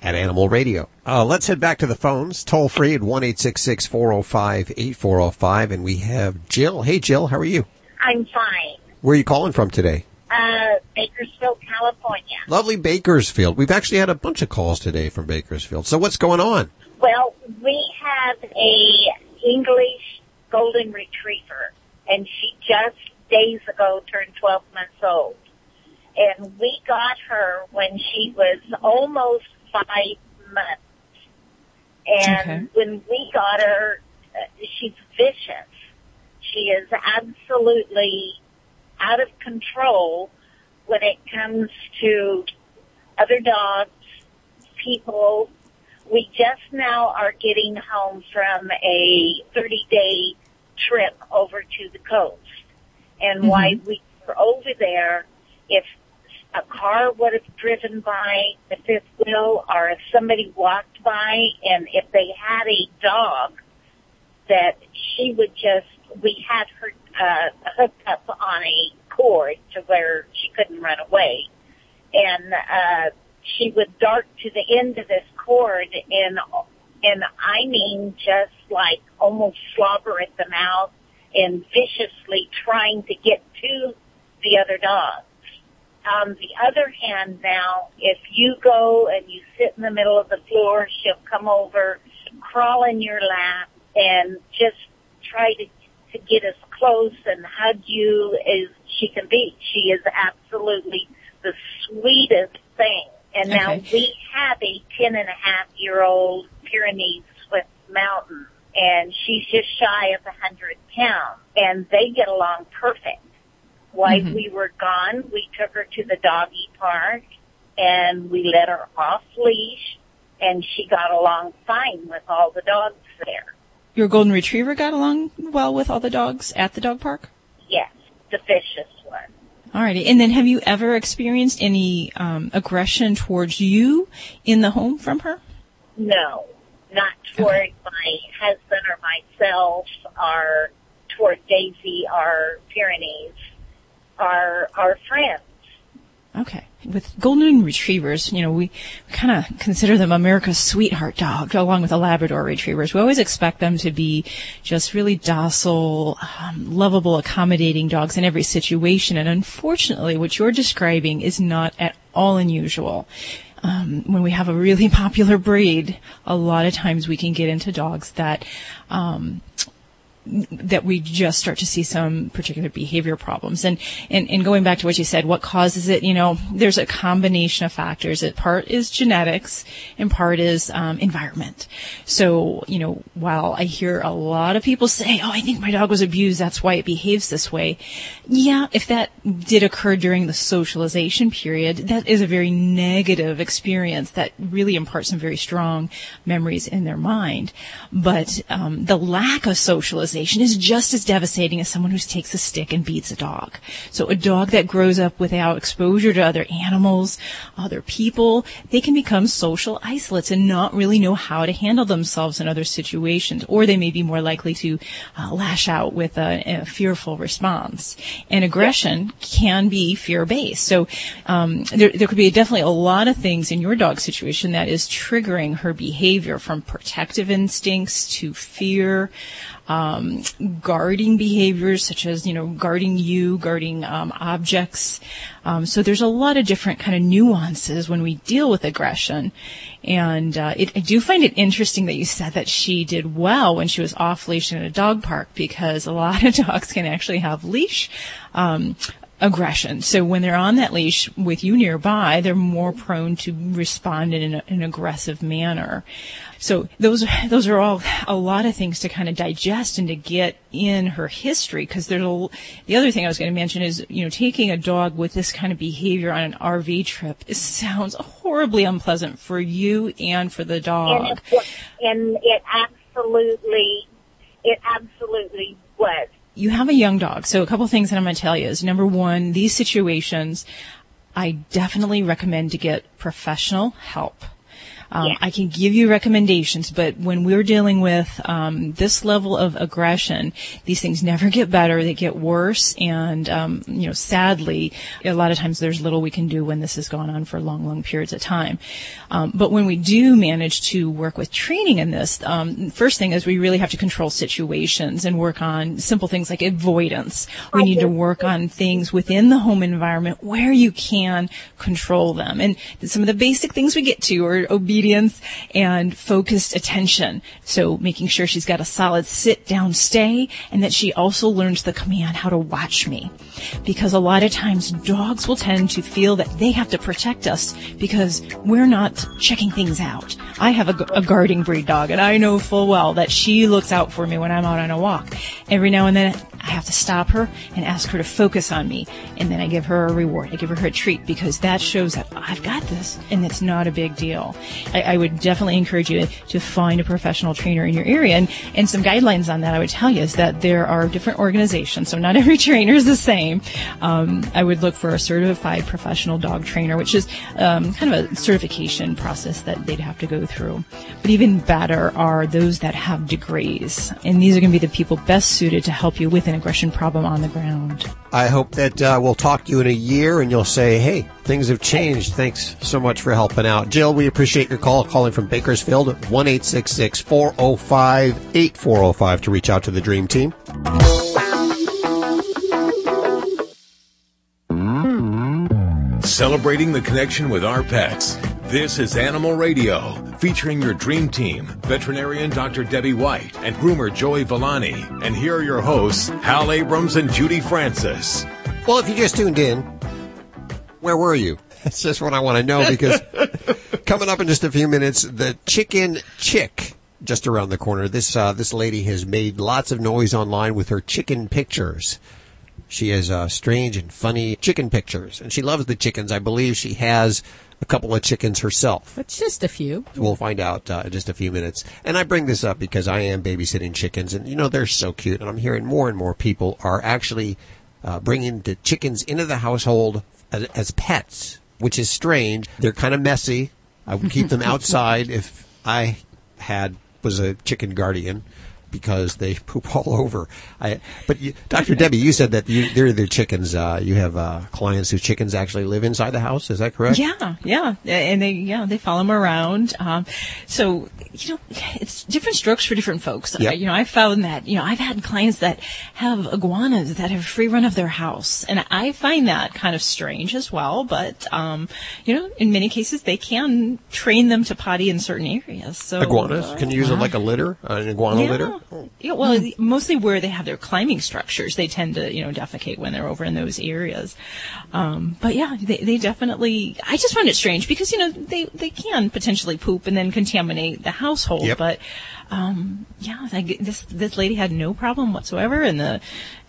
at Animal Radio. Uh, let's head back to the phones, toll free at 1 405 8405. And we have Jill. Hey, Jill, how are you?
I'm fine.
Where are you calling from today?
Uh, Bakersfield, California.
Lovely Bakersfield. We've actually had a bunch of calls today from Bakersfield. So what's going on?
Well, we have a English golden retriever, and she just days ago turned 12 months old. And we got her when she was almost five months. And
Okay.
when we got her, uh, she's vicious. She is absolutely out of control when it comes to other dogs, people. We just now are getting home from a 30 day trip over to the coast. And
Mhm.
while we were over there, if a car would have driven by the fifth wheel or if somebody walked by and if they had a dog that she would just, we had her uh, hooked up on a cord to where she couldn't run away. And uh, she would dart to the end of this cord and, and I mean just like almost slobber at the mouth and viciously trying to get to the other dogs. On the other hand now, if you go and you sit in the middle of the floor, she'll come over, crawl in your lap, and just try to to get as close and hug you as she can be. She is absolutely the sweetest thing. And now we have a ten and a half year old Pyrenees Swiss Mountain, and she's just shy of a hundred pounds, and they get along perfect. While
Mhm.
we were gone, we took her to the doggy park, and we let her off leash, and she got along fine with all the dogs there.
Your golden retriever got along well with all the dogs at the dog park?
Yes, the vicious one.
Alrighty. And then have you ever experienced any um, aggression towards you in the home from her?
No, not toward my husband or myself or toward Daisy or Pyrenees or our friends.
Okay. With golden retrievers, you know, we kind of consider them America's sweetheart dog, along with the Labrador retrievers. We always expect them to be just really docile, um, lovable, accommodating dogs in every situation. And unfortunately, what you're describing is not at all unusual. Um, when we have a really popular breed, a lot of times we can get into dogs that um, that we just start to see some particular behavior problems. And, and, and going back to what you said, what causes it, you know, there's a combination of factors. It part is genetics and part is um, environment. So, you know, while I hear a lot of people say, oh, I think my dog was abused, that's why it behaves this way. Yeah, if that did occur during the socialization period, that is a very negative experience that really imparts some very strong memories in their mind. But um, the lack of socialization is just as devastating as someone who takes a stick and beats a dog. So a dog that grows up without exposure to other animals, other people, they can become social isolates and not really know how to handle themselves in other situations, or they may be more likely to uh, lash out with a, a fearful response. And aggression can be fear-based. So um, there, there could be definitely a lot of things in your dog situation that is triggering her behavior, from protective instincts to fear um, guarding behaviors such as you know guarding you, guarding um, objects. Um, so there's a lot of different kind of nuances when we deal with aggression, and uh, it, I do find it interesting that you said that she did well when she was off leash in a dog park because a lot of dogs can actually have leash. Um, aggression. So when they're on that leash with you nearby, they're more prone to respond in an, an aggressive manner. So those those are all a lot of things to kind of digest and to get in her history because there's a, the other thing I was going to mention is you know taking a dog with this kind of behavior on an RV trip it sounds horribly unpleasant for you and for the dog.
And it, and it absolutely, it absolutely was.
you have a young dog, so a couple things that I'm going to tell you is number one, these situations, I definitely recommend to get professional help. Um, I can give you recommendations, but when we're dealing with um, this level of aggression, these things never get better; they get worse. And um, you know, sadly, a lot of times there's little we can do when this has gone on for long, long periods of time. Um, but when we do manage to work with training in this, um, first thing is we really have to control situations and work on simple things like avoidance. We need to work on things within the home environment where you can control them. And some of the basic things we get to are obedience and focused attention. So making sure she's got a solid sit down stay and that she also learns the command how to watch me. Because a lot of times dogs will tend to feel that they have to protect us because we're not checking things out. I have a, a guarding breed dog and I know full well that she looks out for me when I'm out on a walk. Every now and then I have to stop her and ask her to focus on me. And then I give her a reward. I give her a treat because that shows that I've got this and it's not a big deal. I, I would definitely encourage you to find a professional trainer in your area. And, and some guidelines on that I would tell you is that there are different organizations. So not every trainer is the same. Um, I would look for a certified professional dog trainer, which is um, kind of a certification process that they'd have to go through. But even better are those that have degrees. And these are going to be the people best suited to help you with an aggression problem on the ground.
I hope that uh, we'll talk to you in a year and you'll say, hey, things have changed. Thanks so much for helping out. Jill, we appreciate your call calling from Bakersfield, 1 405 8405 to reach out to the Dream Team.
Celebrating the connection with our pets. This is Animal Radio, featuring your dream team, veterinarian Dr. Debbie White and groomer Joey Villani. And here are your hosts, Hal Abrams and Judy Francis.
Well, if you just tuned in, where were you? That's just what I want to know because coming up in just a few minutes, the chicken chick just around the corner. This uh, this lady has made lots of noise online with her chicken pictures. She has uh, strange and funny chicken pictures, and she loves the chickens. I believe she has a couple of chickens herself.
It's just a few.
We'll find out uh, in just a few minutes. And I bring this up because I am babysitting chickens, and you know they're so cute, and I'm hearing more and more people are actually uh, bringing the chickens into the household as, as pets, which is strange. They're kind of messy. I would keep them outside if I had was a chicken guardian because they poop all over. I, but you, Dr. Debbie, you said that you, they're the chickens. Uh, you have uh, clients whose chickens actually live inside the house. Is that correct?
Yeah, yeah, and they yeah they follow them around. Um, so you know, it's different strokes for different folks.
Yep.
Uh, you know, I found that you know I've had clients that have iguanas that have free run of their house, and I find that kind of strange as well. But um, you know, in many cases they can train them to potty in certain areas. So
Iguanas? Can you use it
uh,
like a litter, an iguana
yeah.
litter?
Yeah, well, mostly where they have their climbing structures, they tend to, you know, defecate when they're over in those areas. Um, but yeah, they, they definitely. I just find it strange because you know they they can potentially poop and then contaminate the household.
Yep.
But um, yeah, like this this lady had no problem whatsoever, and the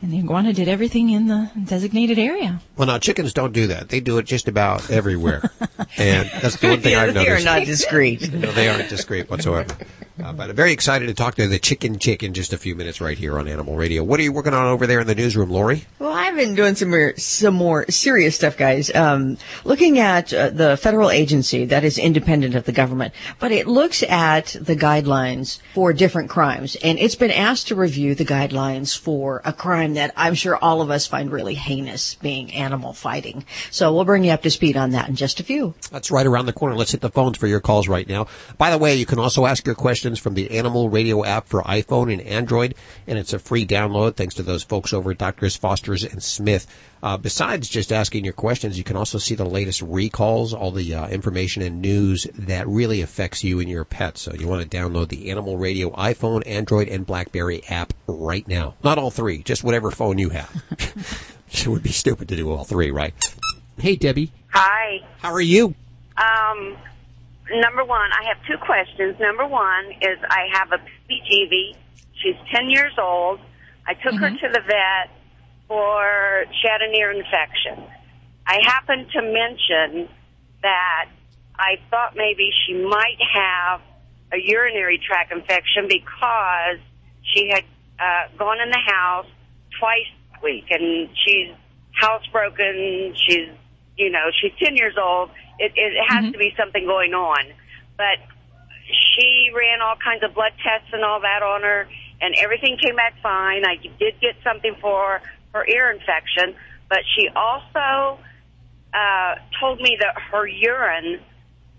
and the iguana did everything in the designated area.
Well, now chickens don't do that. They do it just about everywhere, and that's the one thing
Yeah,
I've
they are not discreet.
No, they aren't discreet whatsoever. Uh, but I'm very excited to talk to the chicken chick in just a few minutes right here on Animal Radio. What are you working on over there in the newsroom, Lori?
Well, I've been doing some more, some more serious stuff, guys. Um, looking at uh, the federal agency that is independent of the government, but it looks at the guidelines for different crimes, and it's been asked to review the guidelines for a crime that I'm sure all of us find really heinous, being animal fighting. So we'll bring you up to speed on that in just a few.
That's right around the corner. Let's hit the phones for your calls right now. By the way, you can also ask your questions from the Animal Radio app for iPhone and Android, and it's a free download thanks to those folks over at Doctors Foster's and Smith. Uh, besides just asking your questions, you can also see the latest recalls, all the uh, information and news that really affects you and your pet. So you want to download the Animal Radio iPhone, Android, and BlackBerry app right now. Not all three, just whatever phone you have. it would be stupid to do all three, right? Hey, Debbie.
Hi.
How are you?
Um, number one, I have two questions. Number one is I have a PGV. She's 10 years old. I took her to the vet for, she had an ear infection. I happened to mention that I thought maybe she might have a urinary tract infection because she had uh, gone in the house twice a week and she's housebroken. She's, you know, she's 10 years old. It, it has to be something going on. But she ran all kinds of blood tests and all that on her, and everything came back fine. I did get something for her ear infection, but she also uh, told me that her urine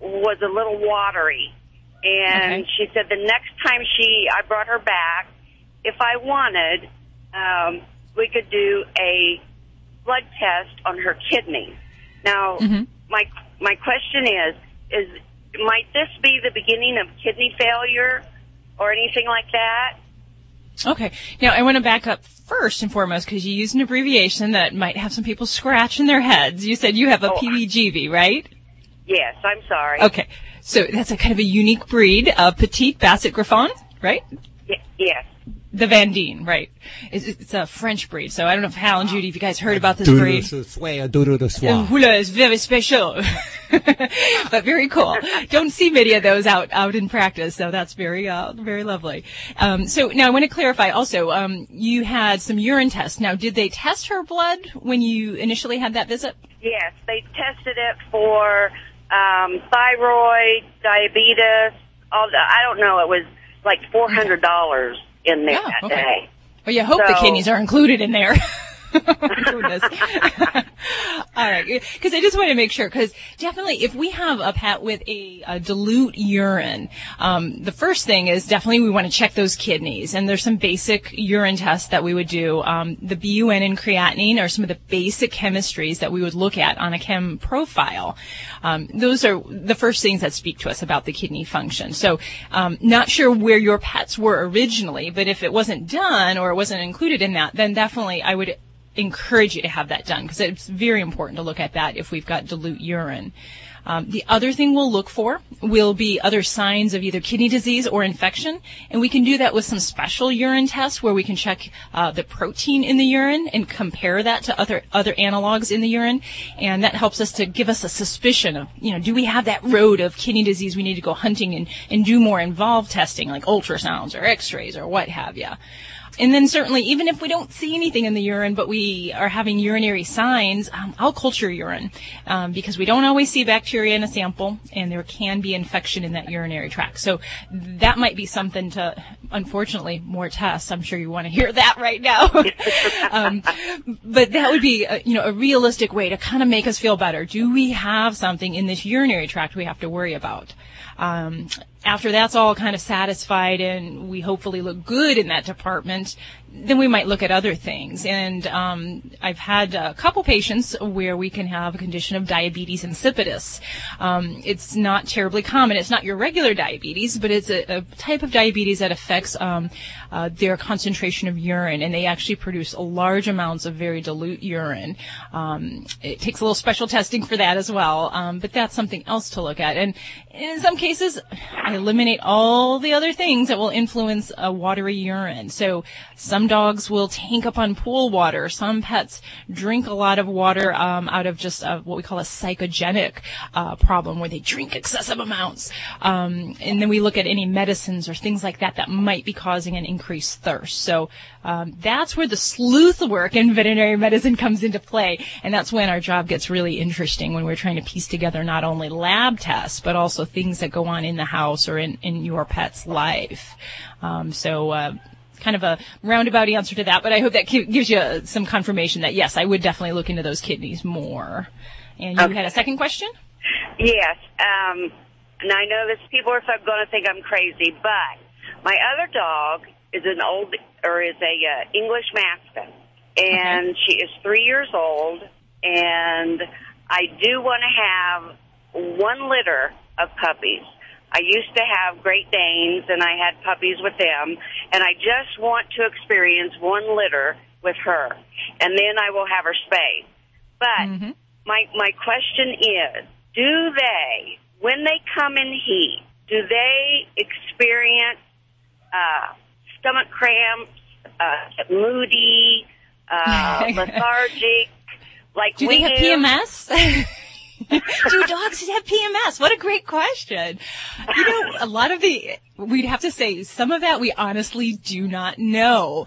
was a little watery. And
Okay.
she said the next time she, I brought her back, if I wanted, um, we could do a blood test on her kidney. Now, my my question is, is might this be the beginning of kidney failure or anything like that?
Okay. Now I want to back up first and foremost because you used an abbreviation that might have some people scratching their heads. You said you have a oh, PBGV, right?
Yes, I'm sorry.
Okay. So that's a kind of a unique breed of petite Basset Griffon, right?
Y- yes.
The Vendéen, right. It's, it's a French breed. So I don't know if Hal and Judy, if you guys heard about this breed.
Doodle
breed.
de soie, doodle de
Uh,
soie.
Hula is very special, but very cool. Don't see many of those out out in practice, so that's very uh, very lovely. Um, so now I want to clarify also. Um, you had some urine tests. Now, did they test her blood when you initially had that visit?
Yes, they tested it for um, thyroid, diabetes, all the, I don't know, it was like $400 in there
Oh,
that
okay.
day.
Well, you hope the kidneys are included in there. Goodness. All right, because I just want to make sure. Because definitely, if we have a pet with a, a dilute urine, um, the first thing is definitely we want to check those kidneys. And there's some basic urine tests that we would do. Um, the BUN and creatinine are some of the basic chemistries that we would look at on a chem profile. Um, those are the first things that speak to us about the kidney function. So, um, not sure where your pets were originally, but if it wasn't done or it wasn't included in that, then definitely I would encourage you to have that done because it's very important to look at that if we've got dilute urine. Um, the other thing we'll look for will be other signs of either kidney disease or infection, and we can do that with some special urine tests where we can check uh, the protein in the urine and compare that to other other analogs in the urine, and that helps us to give us a suspicion of you know do we have that road of kidney disease? We need to go hunting and and do more involved testing like ultrasounds or X-rays or what have you. And then certainly, even if we don't see anything in the urine, but we are having urinary signs, um, I'll culture urine um, because we don't always see bacteria in a sample, and there can be infection in that urinary tract. So that might be something to, unfortunately, more tests. I'm sure you want to hear that right now. um, but that would be, a, you know, a realistic way to kind of make us feel better. Do we have something in this urinary tract we have to worry about? Um, after that's all kind of satisfied and we hopefully look good in that department, then we might look at other things. And um, I've had a couple patients where we can have a condition of diabetes insipidus. Um, it's not terribly common. It's not your regular diabetes, but it's a, a type of diabetes that affects um, uh, their concentration of urine, and they actually produce large amounts of very dilute urine. Um, it takes a little special testing for that as well, um, but that's something else to look at. And in some cases, I eliminate all the other things that will influence a watery urine. So some dogs will tank up on pool water. Some pets drink a lot of water um, out of just uh what we call a psychogenic uh, problem, where they drink excessive amounts. Um, and then we look at any medicines or things like that that might be causing an increased thirst. So um, that's where the sleuth work in veterinary medicine comes into play, and that's when our job gets really interesting when we're trying to piece together not only lab tests but also things that go on in the house or in, in your pet's life. Um, so. Uh, Kind of a roundabout answer to that, but I hope that gives you uh, some confirmation that yes, I would definitely look into those kidneys more. And you had a second question?
Yes. Um, and I know this people are going to think I'm crazy, but my other dog is an old or is a uh, English Mastiff, and she is three years old. And I do want to have one litter of puppies. I used to have Great Danes, and I had puppies with them, and I just want to experience one litter with her, and then I will have her spayed. But my my question is, do they, when they come in heat, do they experience uh, stomach cramps, uh, moody, uh, lethargic, like
Do
we
they have
do?
PMS? Do dogs have PMS? What a great question. You know, a lot of the, we'd have to say some of that we honestly do not know.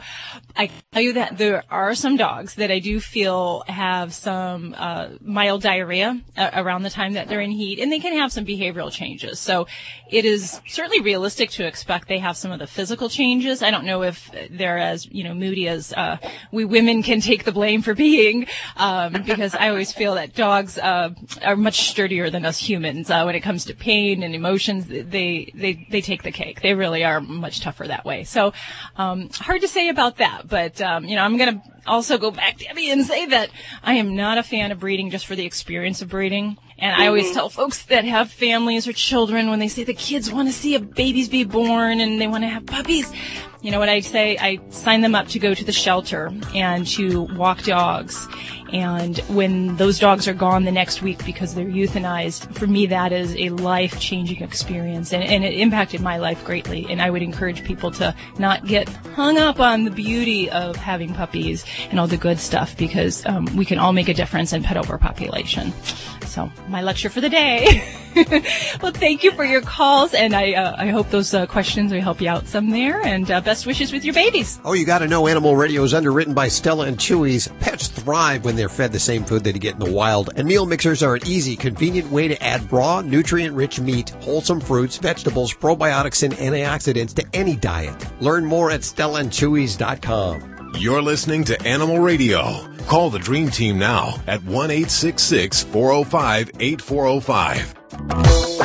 I can tell you that there are some dogs that I do feel have some uh, mild diarrhea uh, around the time that they're in heat, and they can have some behavioral changes. So it is certainly realistic to expect they have some of the physical changes. I don't know if they're as you know moody as uh, we women can take the blame for being, um, because I always feel that dogs uh, are much sturdier than us humans uh, when it comes to pain and emotions. They they they take the cake. They really are much tougher that way. So um, hard to say about that, but um, you know I'm gonna also go back Debbie and say that I am not a fan of breeding just for the experience of breeding. And I always
Mhm.
tell folks that have families or children when they say the kids want to see a babies be born and they want to have puppies. You know what I say? I sign them up to go to the shelter and to walk dogs. And when those dogs are gone the next week because they're euthanized, for me that is a life changing experience and, and it impacted my life greatly. And I would encourage people to not get hung up on the beauty of having puppies and all the good stuff because um, we can all make a difference in pet overpopulation. So my lecture for the day. well, thank you for your calls, and I uh, I hope those uh, questions will help you out some there. And uh, best wishes with your babies.
Oh, you got to know Animal Radio is underwritten by Stella and Chewy's. Pets thrive when they're fed the same food that you get in the wild, and meal mixers are an easy, convenient way to add raw, nutrient-rich meat, wholesome fruits, vegetables, probiotics, and antioxidants to any diet. Learn more at stellaandchewys.com.
You're listening to Animal Radio. Call the Dream Team now at 1 405 8405.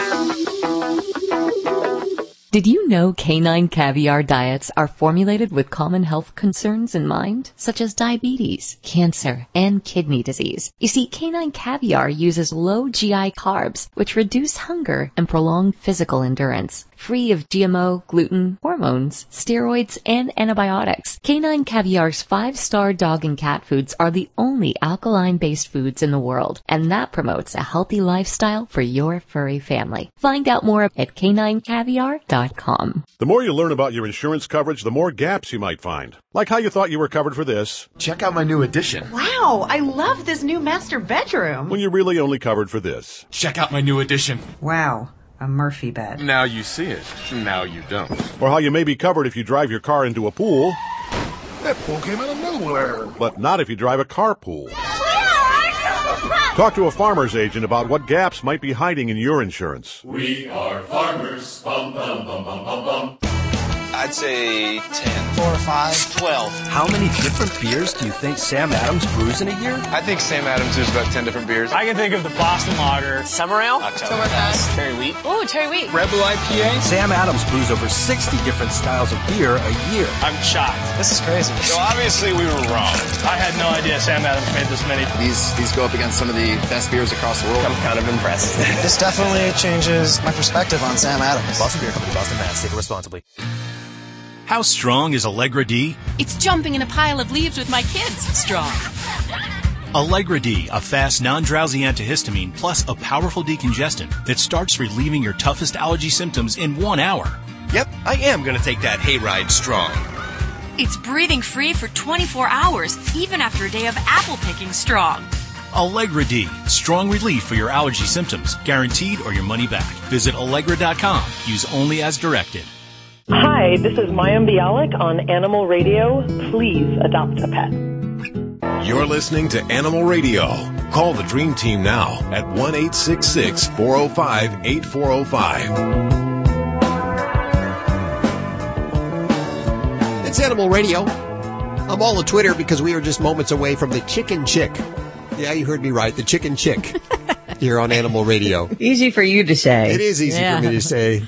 Did you know canine caviar diets are formulated with common health concerns in mind, such as diabetes, cancer, and kidney disease? You see, canine caviar uses low GI carbs, which reduce hunger and prolong physical endurance. Free of GMO, gluten, hormones, steroids, and antibiotics, canine caviar's five-star dog and cat foods are the only alkaline-based foods in the world, and that promotes a healthy lifestyle for your furry family. Find out more at caninecaviar.com.
The more you learn about your insurance coverage, the more gaps you might find. Like how you thought you were covered for this.
Check out my new addition.
Wow, I love this new master bedroom.
When you're really only covered for this.
Check out my new addition.
Wow, a Murphy bed.
Now you see it. Now you don't.
Or how you may be covered if you drive your car into a pool.
That pool came out of nowhere.
But not if you drive a carpool. Talk to a farmer's agent about what gaps might be hiding in your insurance.
We are farmers. Bum, bum, bum, bum, bum, bum.
I'd say 10.
Four or five.
12.
How many different beers do you think Sam Adams brews in a year?
I think Sam Adams is about 10 different beers.
I can think of the Boston Lager.
Summer Ale.
Oktoberfest.
Cherry Wheat.
Ooh, cherry wheat.
Rebel IPA.
Sam Adams brews over 60 different styles of beer a year. I'm shocked. This is crazy.
So obviously we were wrong.
I had no idea Sam Adams made this many.
These these go up against some of the best beers across the world. I'm kind of impressed.
this definitely changes my perspective on Sam Adams.
Boston Beer Company, Boston, Mass. Take it responsibly.
How strong is Allegra D?
It's jumping in a pile of leaves with my kids strong.
Allegra D, a fast, non-drowsy antihistamine plus a powerful decongestant that starts relieving your toughest allergy symptoms in one hour.
Yep, I am going to take that hayride strong.
It's breathing free for 24 hours, even after a day of apple picking strong.
Allegra D, strong relief for your allergy symptoms, guaranteed or your money back. Visit Allegra.com. Use only as directed.
Hi, this is Mayim Bialik on Animal Radio. Please adopt a pet.
You're listening to Animal Radio. Call the Dream Team now at 1 405 8405.
It's Animal Radio. I'm all on Twitter because we are just moments away from the chicken chick. Yeah, you heard me right. The chicken chick here on Animal Radio.
Easy for you to say.
It is easy
Yeah.
for me to say.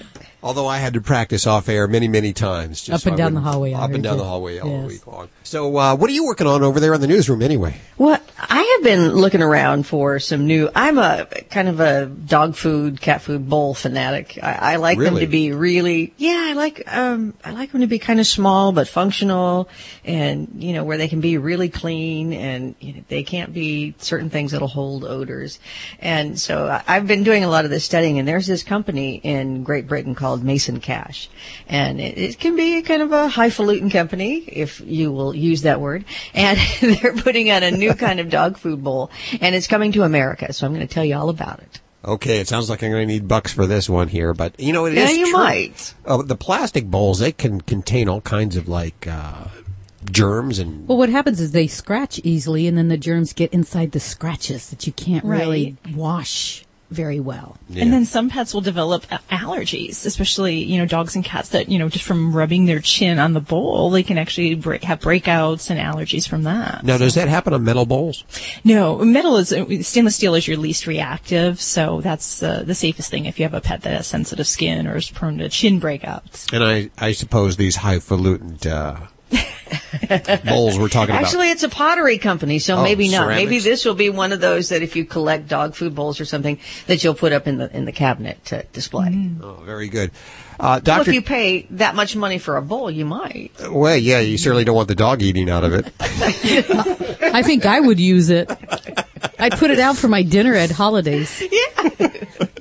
Although I had to practice off air many, many times. just
Up and
I
down the hallway,
Up and down
you.
the hallway all
Yes.
week long. So, uh, what are you working on over there in the newsroom anyway?
Well, I have been looking around for some new. I'm a kind of a dog food, cat food bowl fanatic. I, I like them to be really, yeah. I like, um, I like them to be kind of small but functional, and you know where they can be really clean, and you know, they can't be certain things that'll hold odors. And so I- I've been doing a lot of this studying, and there's this company in Great Britain called Mason Cash, and it, it can be kind of a highfalutin company if you will use that word, and they're putting out a new kind of dog food bowl, and it's coming to America. So I'm going to tell you all about it.
Okay, it sounds like I'm going to need bucks for this one here, but you know it is
Yeah, you
true.
might.
Uh, the plastic bowls they can contain all kinds of like uh, germs and
Well, what happens is they scratch easily, and then the germs get inside the scratches that you can't really wash very well.
And then some pets will develop allergies, especially, you know, dogs and cats that, you know, just from rubbing their chin on the bowl, they can actually break, have breakouts and allergies from that.
now does that happen on metal bowls?
No, metal is, stainless steel is your least reactive, so that's uh, the safest thing if you have a pet that has sensitive skin or is prone to chin breakouts.
And I, I suppose these highfalutin uh, bowls we're talking about.
Actually, it's a pottery company, so
Oh,
maybe not.
ceramics.
Maybe this will be one of those that if you collect dog food bowls or something, that you'll put up in the in the cabinet to display.
Oh, very good. Uh,
Well,
Doctor,
if you pay that much money for a bowl, you might.
well, yeah, you certainly don't want the dog eating out of it.
I think I would use it. I'd put it out for my dinner at holidays. Yeah.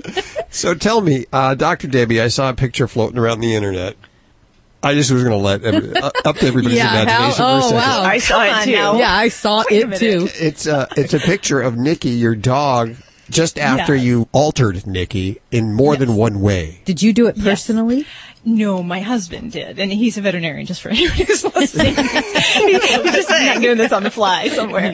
so tell me, uh, Dr. Debbie, I saw a picture floating around the internet. I just was going to let every, uh, up to everybody's
Yeah, how-
imagination for a
oh,
second.
wow. I saw Come it too. Yeah, I saw
Wait
it too.
It's a it's a picture of Nikki, your dog, just after
Yeah.
you altered Nikki in more than one way.
Did you do it personally?
No, my husband did, and he's a veterinarian. Just for anyone who's listening, we're just not doing this on the fly somewhere.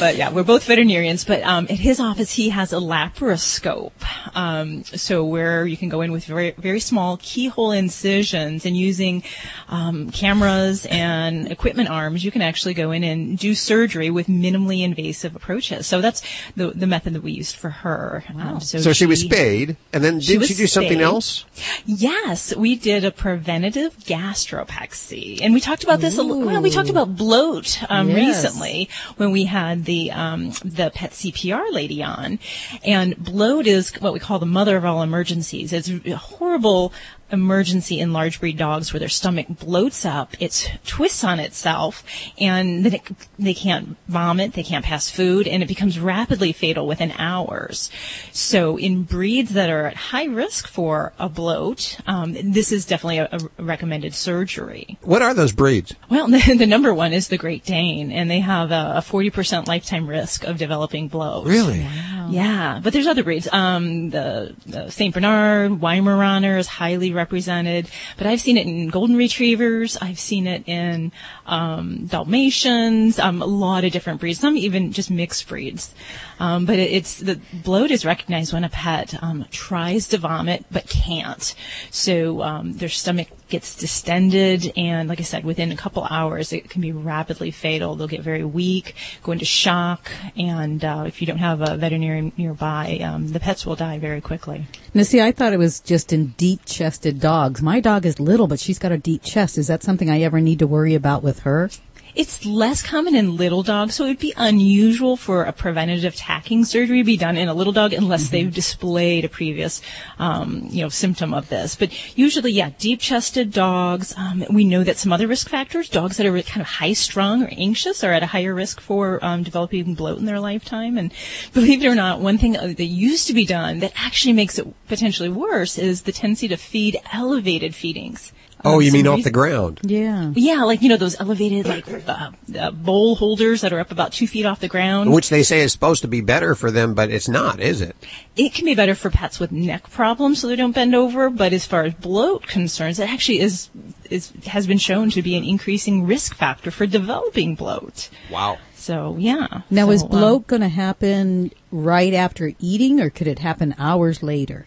But yeah, we're both veterinarians. But um, at his office, he has a laparoscope, um, so where you can go in with very very small keyhole incisions, and using um, cameras and equipment arms, you can actually go in and do surgery with minimally invasive approaches. So that's the the method that we used for her. Um,
So, she, was spayed, and then did
was
she do something
spayed.
else?
Yes, we did a preventative gastropexy, and we talked about this. A, li- well, we talked about bloat um,
Yes.
recently when we had the um, the pet CPR lady on, and bloat is what we call the mother of all emergencies. It's horrible emergency in large breed dogs where their stomach bloats up, it twists on itself, and then it, they can't vomit, they can't pass food, and it becomes rapidly fatal within hours. So in breeds that are at high risk for a bloat, um, this is definitely a, a recommended surgery.
What are those breeds?
Well, the, the number one is the Great Dane, and they have a, a 40% lifetime risk of developing bloat.
Really?
Yeah, but there's other breeds. Um, the, the Saint Bernard, Weimaraner is highly represented, but I've seen it in golden retrievers. I've seen it in um, Dalmatians. Um, a lot of different breeds. Some even just mixed breeds. Um, but it, it's the bloat is recognized when a pet um, tries to vomit but can't. So um, their stomach gets distended, and like I said, within a couple hours, it can be rapidly fatal. They'll get very weak, go into shock, and uh, if you don't have a veterinarian nearby, um, the pets will die very quickly.
Now, see, I thought it was just in deep-chested dogs. My dog is little, but she's got a deep chest. Is that something I ever need to worry about with her?
It's less common in little dogs, so it would be unusual for a preventative tacking surgery to be done in a little dog unless they've displayed a previous, um, you know, symptom of this. But usually, yeah, deep-chested dogs. Um, we know that some other risk factors, dogs that are kind of high-strung or anxious, are at a higher risk for um, developing bloat in their lifetime. And believe it or not, one thing uh, that used to be done that actually makes it potentially worse is the tendency to feed elevated feedings.
Oh,
Um,
you mean off the ground?
Yeah.
yeah, like you know those elevated like uh, uh, bowl holders that are up about two feet off the ground.
Which they say is supposed to be better for them, but it's not, is it?
it can be better for pets with neck problems, so they don't bend over. But as far as bloat concerns, it actually is is has been shown to be an increasing risk factor for developing bloat.
Wow.
So yeah.
Now,
So,
is
um,
bloat going to happen right after eating, or could it happen hours later?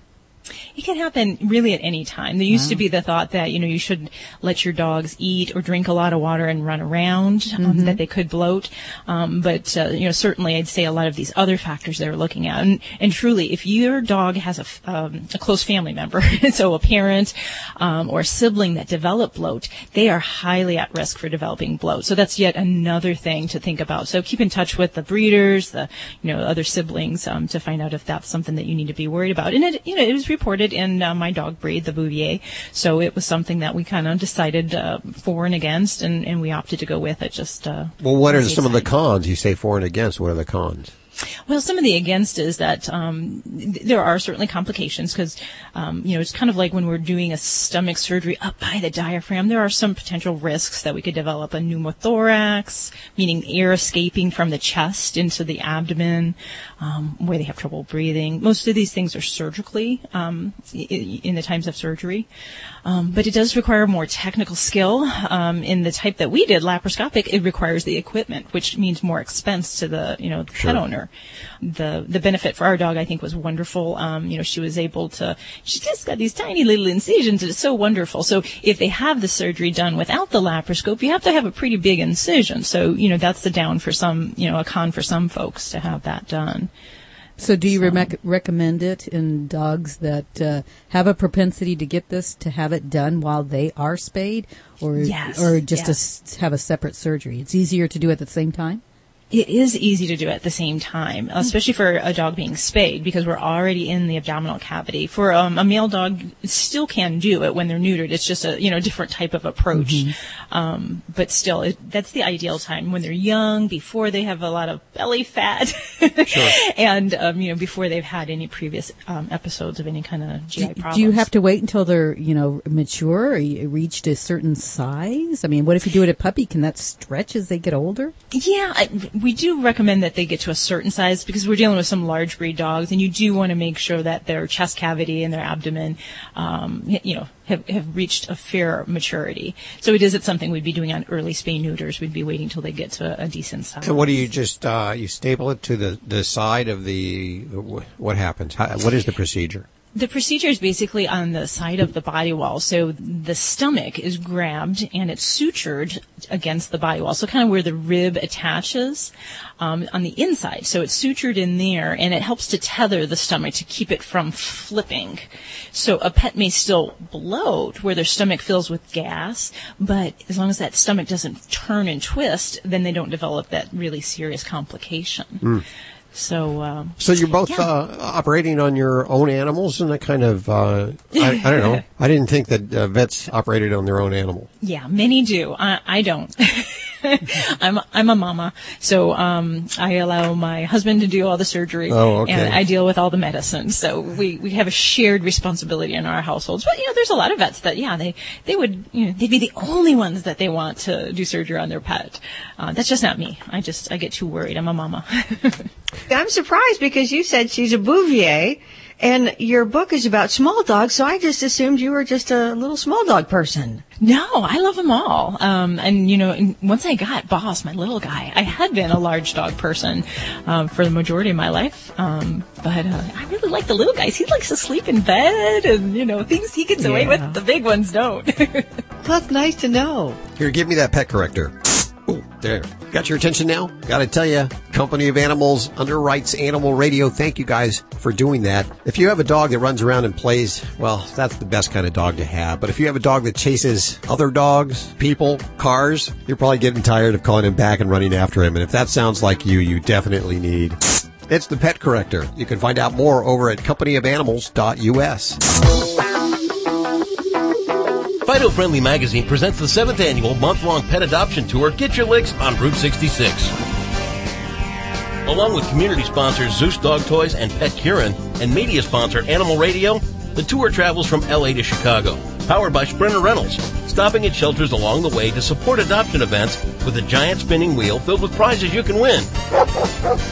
It can happen really at any time. There used to be the thought that, you know, you should let your dogs eat or drink a lot of water and run around, um,
Mhm.
that they could bloat. Um, but, uh, you know, certainly I'd say a lot of these other factors they're looking at. And, and truly, if your dog has a, um, a close family member, so a parent, um, or a sibling that develop bloat, they are highly at risk for developing bloat. So that's yet another thing to think about. So keep in touch with the breeders, the, you know, other siblings, um, to find out if that's something that you need to be worried about. And it, you know, it was reported in uh, my dog breed, the Bouvier. So it was something that we kind of decided uh, for and against, and, and we opted to go with it. Just uh,
Well, what are some of the cons? You say for and against. What are the cons?
well, some of the against is that um, th- there are certainly complications because, um, you know, it's kind of like when we're doing a stomach surgery up by the diaphragm, there are some potential risks that we could develop a pneumothorax, meaning air escaping from the chest into the abdomen, um, where they have trouble breathing. Most of these things are surgically um, in the times of surgery. Um, but it does require more technical skill. Um, in the type that we did, laparoscopic, it requires the equipment, which means more expense to the, you know,
Sure.
pet owner. The the benefit for our dog, I think, was wonderful. Um, you know, she was able to. She just got these tiny little incisions. It's so wonderful. So if they have the surgery done without the laparoscope, you have to have a pretty big incision. So you know, that's the down for some. You know, a con for some folks to have that done.
So, do you rec- recommend it in dogs that uh, have a propensity to get this to have it done while they are spayed, or
Yes,
or just to
yes.
s- have a separate surgery? It's easier to do at the same time.
It is easy to do at the same time, especially for a dog being spayed because we're already in the abdominal cavity. For um, a male dog, still can do it when they're neutered. It's just a you know different type of approach, um, but still, it, that's the ideal time when they're young, before they have a lot of belly fat, and um, you know before they've had any previous um, episodes of any kind of GI problems.
Do you have to wait until they're you know mature or reached a certain size? I mean, what if you do it at puppy? Can that stretch as they get older?
Yeah, I, we do recommend that they get to a certain size because we're dealing with some large breed dogs, and you do want to make sure that their chest cavity and their abdomen, um, you know, have, have reached a fair maturity. So it isn't something we'd be doing on early spay neuters. We'd be waiting till they get to a, a decent size.
And what do you just uh, you staple it to the, the side of the what happens? How, what is the procedure?
The procedure is basically on the side of the body wall. So the stomach is grabbed and it's sutured against the body wall. So kind of where the rib attaches um, on the inside. So it's sutured in there and it helps to tether the stomach to keep it from flipping. So a pet may still bloat where their stomach fills with gas, but as long as that stomach doesn't turn and twist, then they don't develop that really serious complication.
Mm.
So, um,
So you're both
yeah.
uh, operating on your own animals, and that kind of uh, I, I don't know. I didn't think that uh, vets operated on their own animal.
Yeah, many do. I, I don't. I'm I'm a mama, so um, I allow my husband to do all the surgery,
Oh, okay.
and I deal with all the medicine. So we, we have a shared responsibility in our households. But you know, there's a lot of vets that yeah, they they would you know they'd be the only ones that they want to do surgery on their pet. Uh, that's just not me. I just I get too worried. I'm a mama.
I'm surprised because you said she's a Bouvier, and your book is about small dogs, so I just assumed you were just a little small dog person.
No, I love them all. Um, and you know, once I got Boss, my little guy, I had been a large dog person um, for the majority of my life. Um, but uh, I really like the little guys. He likes to sleep in bed, and you know, things he gets away with, the big ones don't.
That's nice to know.
Here, give me that pet corrector. Ooh, there. Got your attention now? Got to tell you, Company of Animals underwrites Animal Radio. Thank you guys for doing that. If you have a dog that runs around and plays, well, that's the best kind of dog to have. But if you have a dog that chases other dogs, people, cars, you're probably getting tired of calling him back and running after him. And if that sounds like you, you definitely need. It's the Pet Corrector. You can find out more over at companyofanimals.us.
Fido Friendly Magazine presents the seventh annual month-long pet adoption tour. Get your licks on Route 66. Along with community sponsors Zeus Dog Toys and Petcurean and media sponsor Animal Radio, the tour travels from LA to Chicago. Powered by Sprinter Rentals, stopping at shelters along the way to support adoption events with a giant spinning wheel filled with prizes you can win.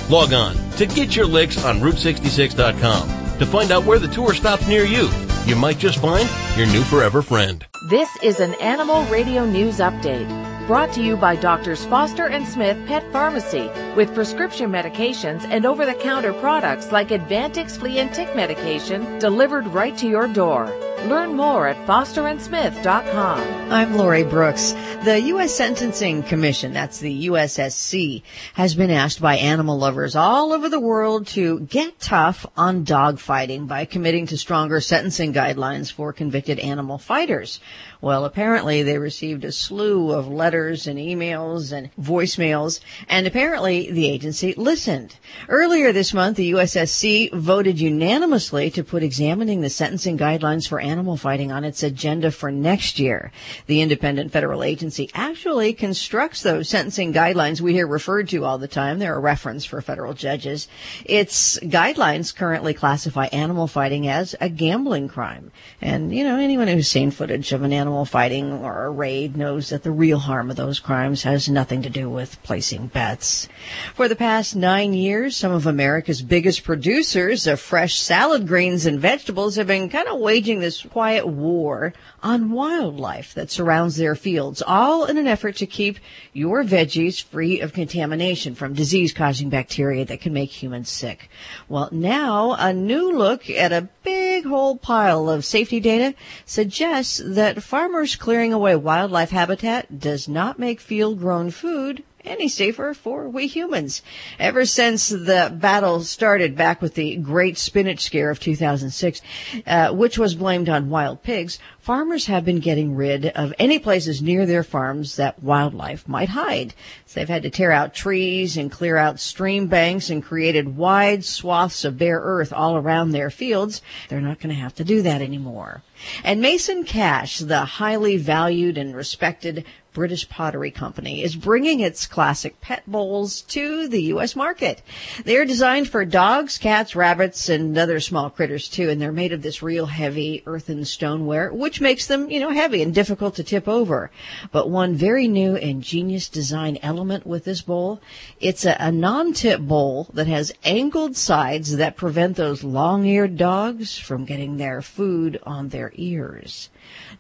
Log on to get your licks on Route66.com to find out where the tour stops near you. You might just find your new forever friend.
This is an Animal Radio News Update brought to you by Doctors Foster and Smith Pet Pharmacy with prescription medications and over the counter products like Advantix flea and tick medication delivered right to your door. Learn more at fosterandsmith.com.
I'm Lori Brooks. The U.S. Sentencing Commission, that's the USSC, has been asked by animal lovers all over the world to get tough on dog fighting by committing to stronger sentencing guidelines for convicted animal fighters. Well, apparently they received a slew of letters and emails and voicemails, and apparently the agency listened. Earlier this month, the USSC voted unanimously to put examining the sentencing guidelines for animal fighting on its agenda for next year. The independent federal agency actually constructs those sentencing guidelines we hear referred to all the time. They're a reference for federal judges. Its guidelines currently classify animal fighting as a gambling crime. And, you know, anyone who's seen footage of an animal fighting or a raid knows that the real harm of those crimes has nothing to do with placing bets. For the past nine years, some of America's biggest producers of fresh salad greens and vegetables have been kind of waging this quiet war on wildlife that surrounds their fields, all in an effort to keep your veggies free of contamination from disease causing bacteria that can make humans sick. Well, now a new look at a big whole pile of safety data suggests that farmers clearing away wildlife habitat does not make field grown food any safer for we humans. Ever since the battle started back with the Great Spinach Scare of 2006, uh, which was blamed on wild pigs, farmers have been getting rid of any places near their farms that wildlife might hide. So they've had to tear out trees and clear out stream banks and created wide swaths of bare earth all around their fields. They're not going to have to do that anymore. And Mason Cash, the highly valued and respected British Pottery Company is bringing its classic pet bowls to the U.S. market. They're designed for dogs, cats, rabbits, and other small critters too, and they're made of this real heavy earthen stoneware, which makes them, you know, heavy and difficult to tip over. But one very new and genius design element with this bowl, it's a, a non-tip bowl that has angled sides that prevent those long-eared dogs from getting their food on their ears.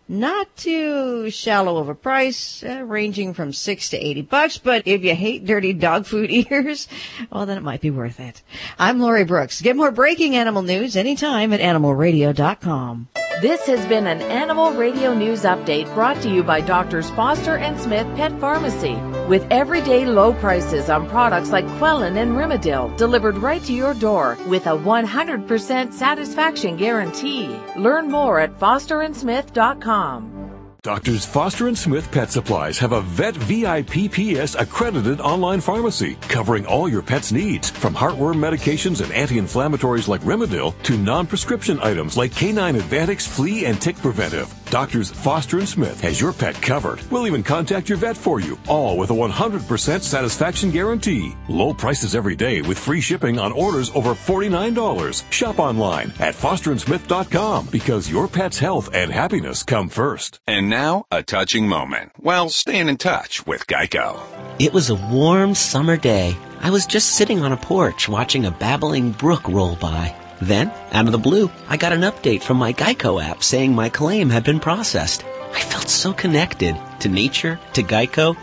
Not too shallow of a price, uh, ranging from six to eighty bucks. But if you hate dirty dog food ears, well, then it might be worth it. I'm Lori Brooks. Get more breaking animal news anytime at animalradio.com.
This has been an Animal Radio News Update brought to you by Doctors Foster and Smith Pet Pharmacy. With everyday low prices on products like Quellin and Rimadyl delivered right to your door with a 100% satisfaction guarantee. Learn more at fosterandsmith.com.
Doctors Foster and Smith Pet Supplies have a Vet VIPPS accredited online pharmacy covering all your pet's needs, from heartworm medications and anti-inflammatories like Rimadyl to non-prescription items like K9 Advantix Flea and Tick Preventive. Doctors Foster and Smith has your pet covered. We'll even contact your vet for you, all with a 100% satisfaction guarantee. Low prices every day with free shipping on orders over $49. Shop online at fosterandsmith.com because your pet's health and happiness come first.
And now, a touching moment. while staying in touch with Geico.
It was a warm summer day. I was just sitting on a porch watching a babbling brook roll by. Then, out of the blue, I got an update from my Geico app saying my claim had been processed. I felt so connected to nature, to Geico.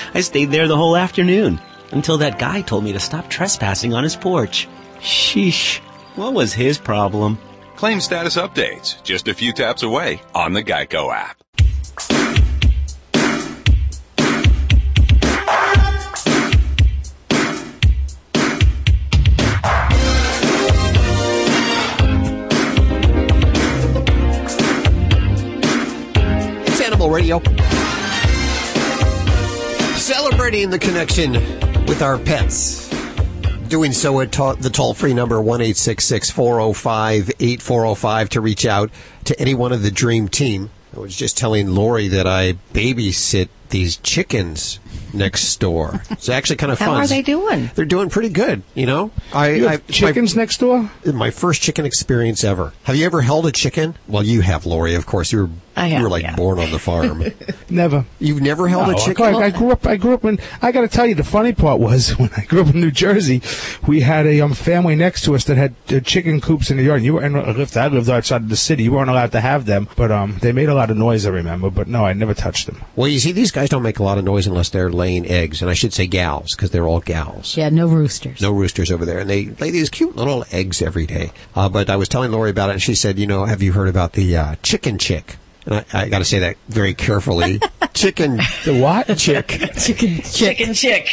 I stayed there the whole afternoon until that guy told me to stop trespassing on his porch. Sheesh. What was his problem?
Claim status updates just a few taps away on the Geico app.
Radio. Celebrating the connection with our pets. Doing so at ta- the toll free number 1 405 8405 to reach out to any one of the Dream Team. I was just telling Lori that I babysit these chickens next door. It's actually kind of
How
fun.
are they doing?
They're doing pretty good, you know. I,
You have
I
chickens
my,
next door.
My first chicken experience ever. Have you ever held a chicken? Well, you have, Lori. Of course, you were
I have, you
were like
yeah.
born on the farm.
Never.
You've never held
No,
a chicken?
I, I grew up. I grew up in. I got to tell you, the funny part was when I grew up in New Jersey, we had a um, family next to us that had uh, chicken coops in the yard. You were, and I lived, I lived outside of the city. You weren't allowed to have them, but um, they made a lot of noise. I remember, but no, I never touched them.
Well, you see, these guys don't make a lot of noise unless they're laying eggs, and I should say gals because they're all gals.
Yeah, no roosters.
No roosters over there, and they lay these cute little eggs every day. Uh, but I was telling Lori about it, and she said, "You know, have you heard about the uh, chicken chick?" And I, I got to say that very carefully. chicken.
The what?
Chick.
Chicken chick.
Chicken chick.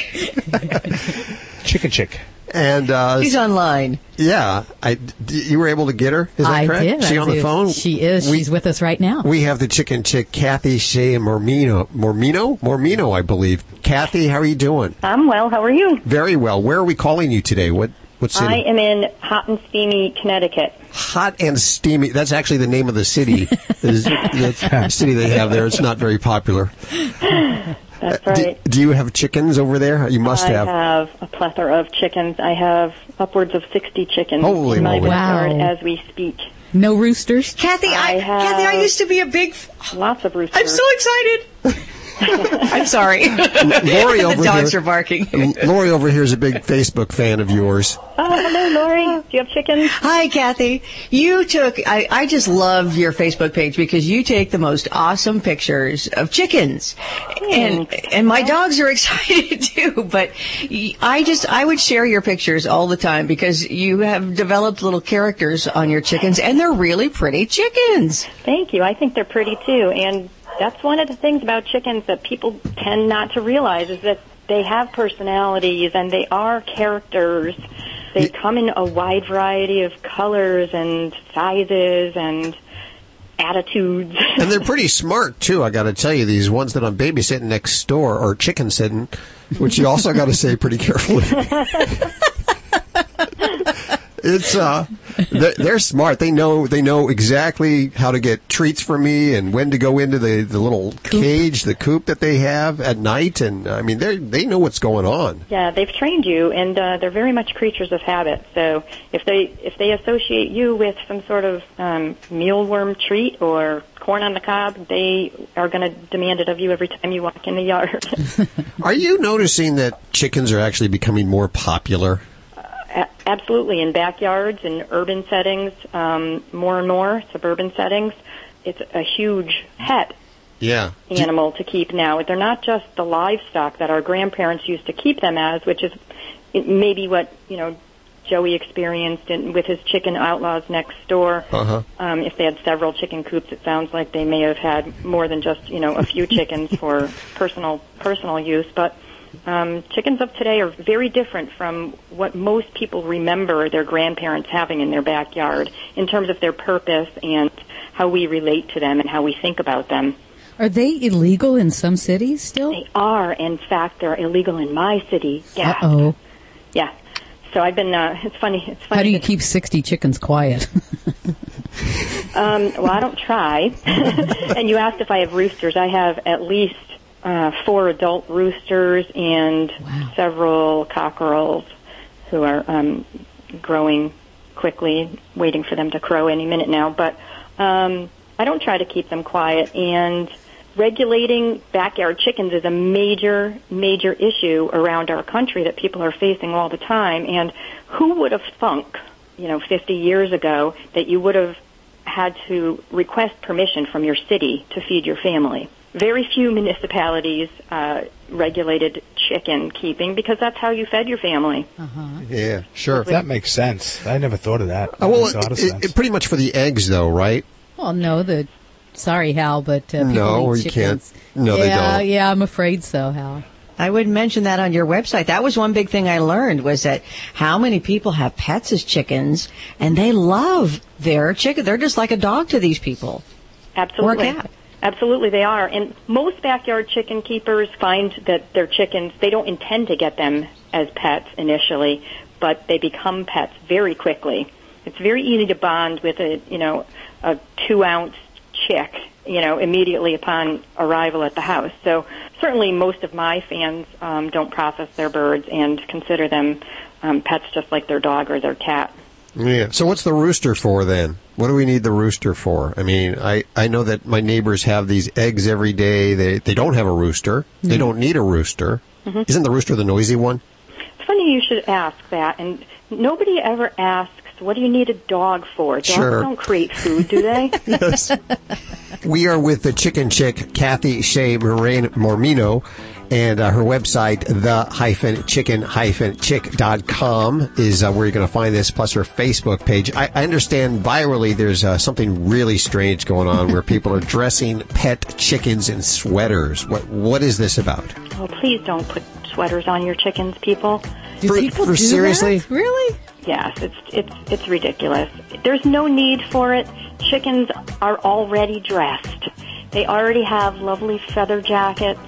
Chicken chick.
And uh,
He's online.
yeah, I, d- you were able to get her. Is that
I
correct?
did.
She
I
on the phone.
She is.
We-
She's with us right now.
We have the chicken chick, Kathy Shea Mormino. Mormino? Mormino, I believe. Kathy, how are you doing?
I'm well. How are you?
Very well. Where are we calling you today? What what city?
I am in hot and steamy Connecticut.
Hot and steamy. That's actually the name of the city. the, the city they have there. It's not very popular.
That's
Uh, do- Do, you have chickens over there? You must
I
have.
I have a plethora of chickens. I have upwards of 60 chickens
Holy
in my
moly.
backyard
Wow.
as we speak.
No roosters.
Kathy, I,
have
Kathy, I used to be a big. F-
lots of roosters.
I'm so excited. I'm sorry.
Lori
the
over
dogs
here.
are barking.
Lori over here is a big Facebook fan of yours.
Oh, hello, Lori. Do you have chickens?
Hi, Kathy. You took, I, I just love your Facebook page because you take the most awesome pictures of chickens. And, and my dogs are excited too, but I just, I would share your pictures all the time because you have developed little characters on your chickens and they're really pretty chickens.
Thank you. I think they're pretty too. And that's one of the things about chickens that people tend not to realize is that they have personalities and they are characters. They come in a wide variety of colors and sizes and attitudes.
and they're pretty smart too. I got to tell you, these ones that I'm babysitting next door are chicken sitting, which you also got to say pretty carefully. it's uh, they're, they're smart. They know they know exactly how to get treats for me and when to go into the, the little cage, the coop that they have at night. And I mean, they they know what's going on.
Yeah, they've trained you, and uh, they're very much creatures of habit. So if they if they associate you with some sort of um, mealworm treat or corn on the cob, they are going to demand it of you every time you walk in the yard.
Are you noticing that chickens are actually becoming more popular?
A- Absolutely, in backyards, in urban settings, um, more and more suburban settings, it's a huge pet
Yeah.
animal to keep now. They're not just the livestock that our grandparents used to keep them as, which is maybe what you know Joey experienced in, with his chicken outlaws next door.
Uh-huh.
Um, if they had several chicken coops, it sounds like they may have had more than just you know a few chickens for personal personal use, but. Um, chickens of today are very different from what most people remember their grandparents having in their backyard in terms of their purpose and how we relate to them and how we think about them.
Are they illegal in some cities still?
They are, in fact, they're illegal in my city.
Uh
Yeah,
oh.
yeah. So I've been. Uh, it's funny. It's funny.
How do you keep 60 chickens quiet?
Um, well, I don't try. and you asked if I have roosters. I have at least uh, four adult roosters and several cockerels who are um, growing quickly, waiting for them to crow any minute now. But um, I don't try to keep them quiet. And regulating backyard chickens is a major, major issue around our country that people are facing all the time. And who would have thunk, you know, 50 years ago that you would have had to request permission from your city to feed your family? Very few municipalities uh, regulated chicken keeping because that's how you fed your family.
Yeah, sure.
If that makes sense. I never thought of that. That
Uh, well,
makes a lot of
it-
sense.
it- pretty much for the eggs, though, right?
well, no, the. Sorry, Hal, but uh, people
No,
eat
you can't.
chickens.
No, they
yeah,
don't.
Yeah, I'm afraid so, Hal.
I would mention that on your website. That was one big thing I learned was that how many people have pets as chickens and they love their chicken. They're just like a dog to these people.
Absolutely.
Or a cat.
Absolutely, they are. And most backyard chicken keepers find that their chickens, they don't intend to get them as pets initially, but they become pets very quickly. It's very easy to bond with a, you know, a two ounce chick, you know, immediately upon arrival at the house. So certainly most of my fans um, don't process their birds and consider them um, pets just like their dog or their cat.
Yeah. So what's the rooster for then? What do we need the rooster for? I mean, I, I know that my neighbors have these eggs every day. They they don't have a rooster. They
Mhm.
don't need a rooster.
Mhm.
Isn't the rooster the noisy one?
It's funny you should ask that, and nobody ever asks, "What do you need a dog for?" Dogs
Sure.
don't create food, do they?
yes. We are with the chicken chick, Kathy Shea Moraine Mormino, and uh, her website, the hyphen chicken hyphen chick.com is uh, where you're going to find this, plus her Facebook page. I, I understand virally there's uh, something really strange going on where people are dressing pet chickens in sweaters. What What is this about?
oh, please don't put sweaters on your chickens, people.
Do
For-
people
for
do
seriously?
that? Really?
Yes, it's it's it's ridiculous. There's no need for it. Chickens are already dressed. They already have lovely feather jackets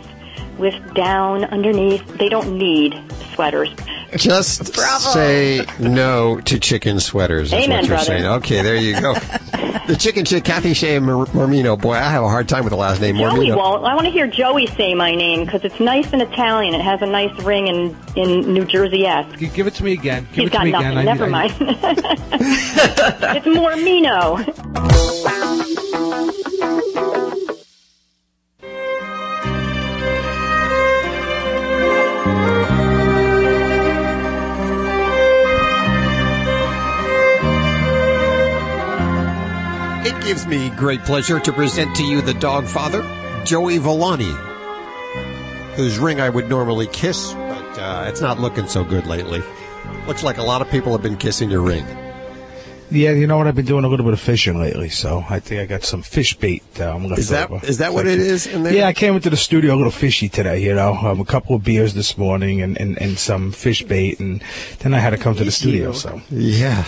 with down underneath. They don't need sweaters.
Just say no to chicken sweaters. Is
Amen,
what you're
brother.
saying. Okay, there you go. the chicken chick, Kathy Shea Mormino. Boy, I have a hard time with the last name.
Joey
Mormino.
won't. I want to hear Joey say my name because it's nice and Italian. It has a nice ring in in New Jersey esque.
Give it to me again. Give
He's
it to
got
me
nothing.
again. I
Never
need- I-
mind. it's Mormino.
gives me great pleasure to present to you the dog father, Joey Villani, whose ring I would normally kiss, but uh, it's not looking so good lately. Looks like a lot of people have been kissing your ring.
Yeah, you know what? I've been doing a little bit of fishing lately, so I think I got some fish bait um, left
Is that- is that what it is in there?
Yeah, I came into the studio a little fishy today. You know, um, a couple of beers this morning and, and, and some fish bait, and then I had to come to the studio. So
yeah,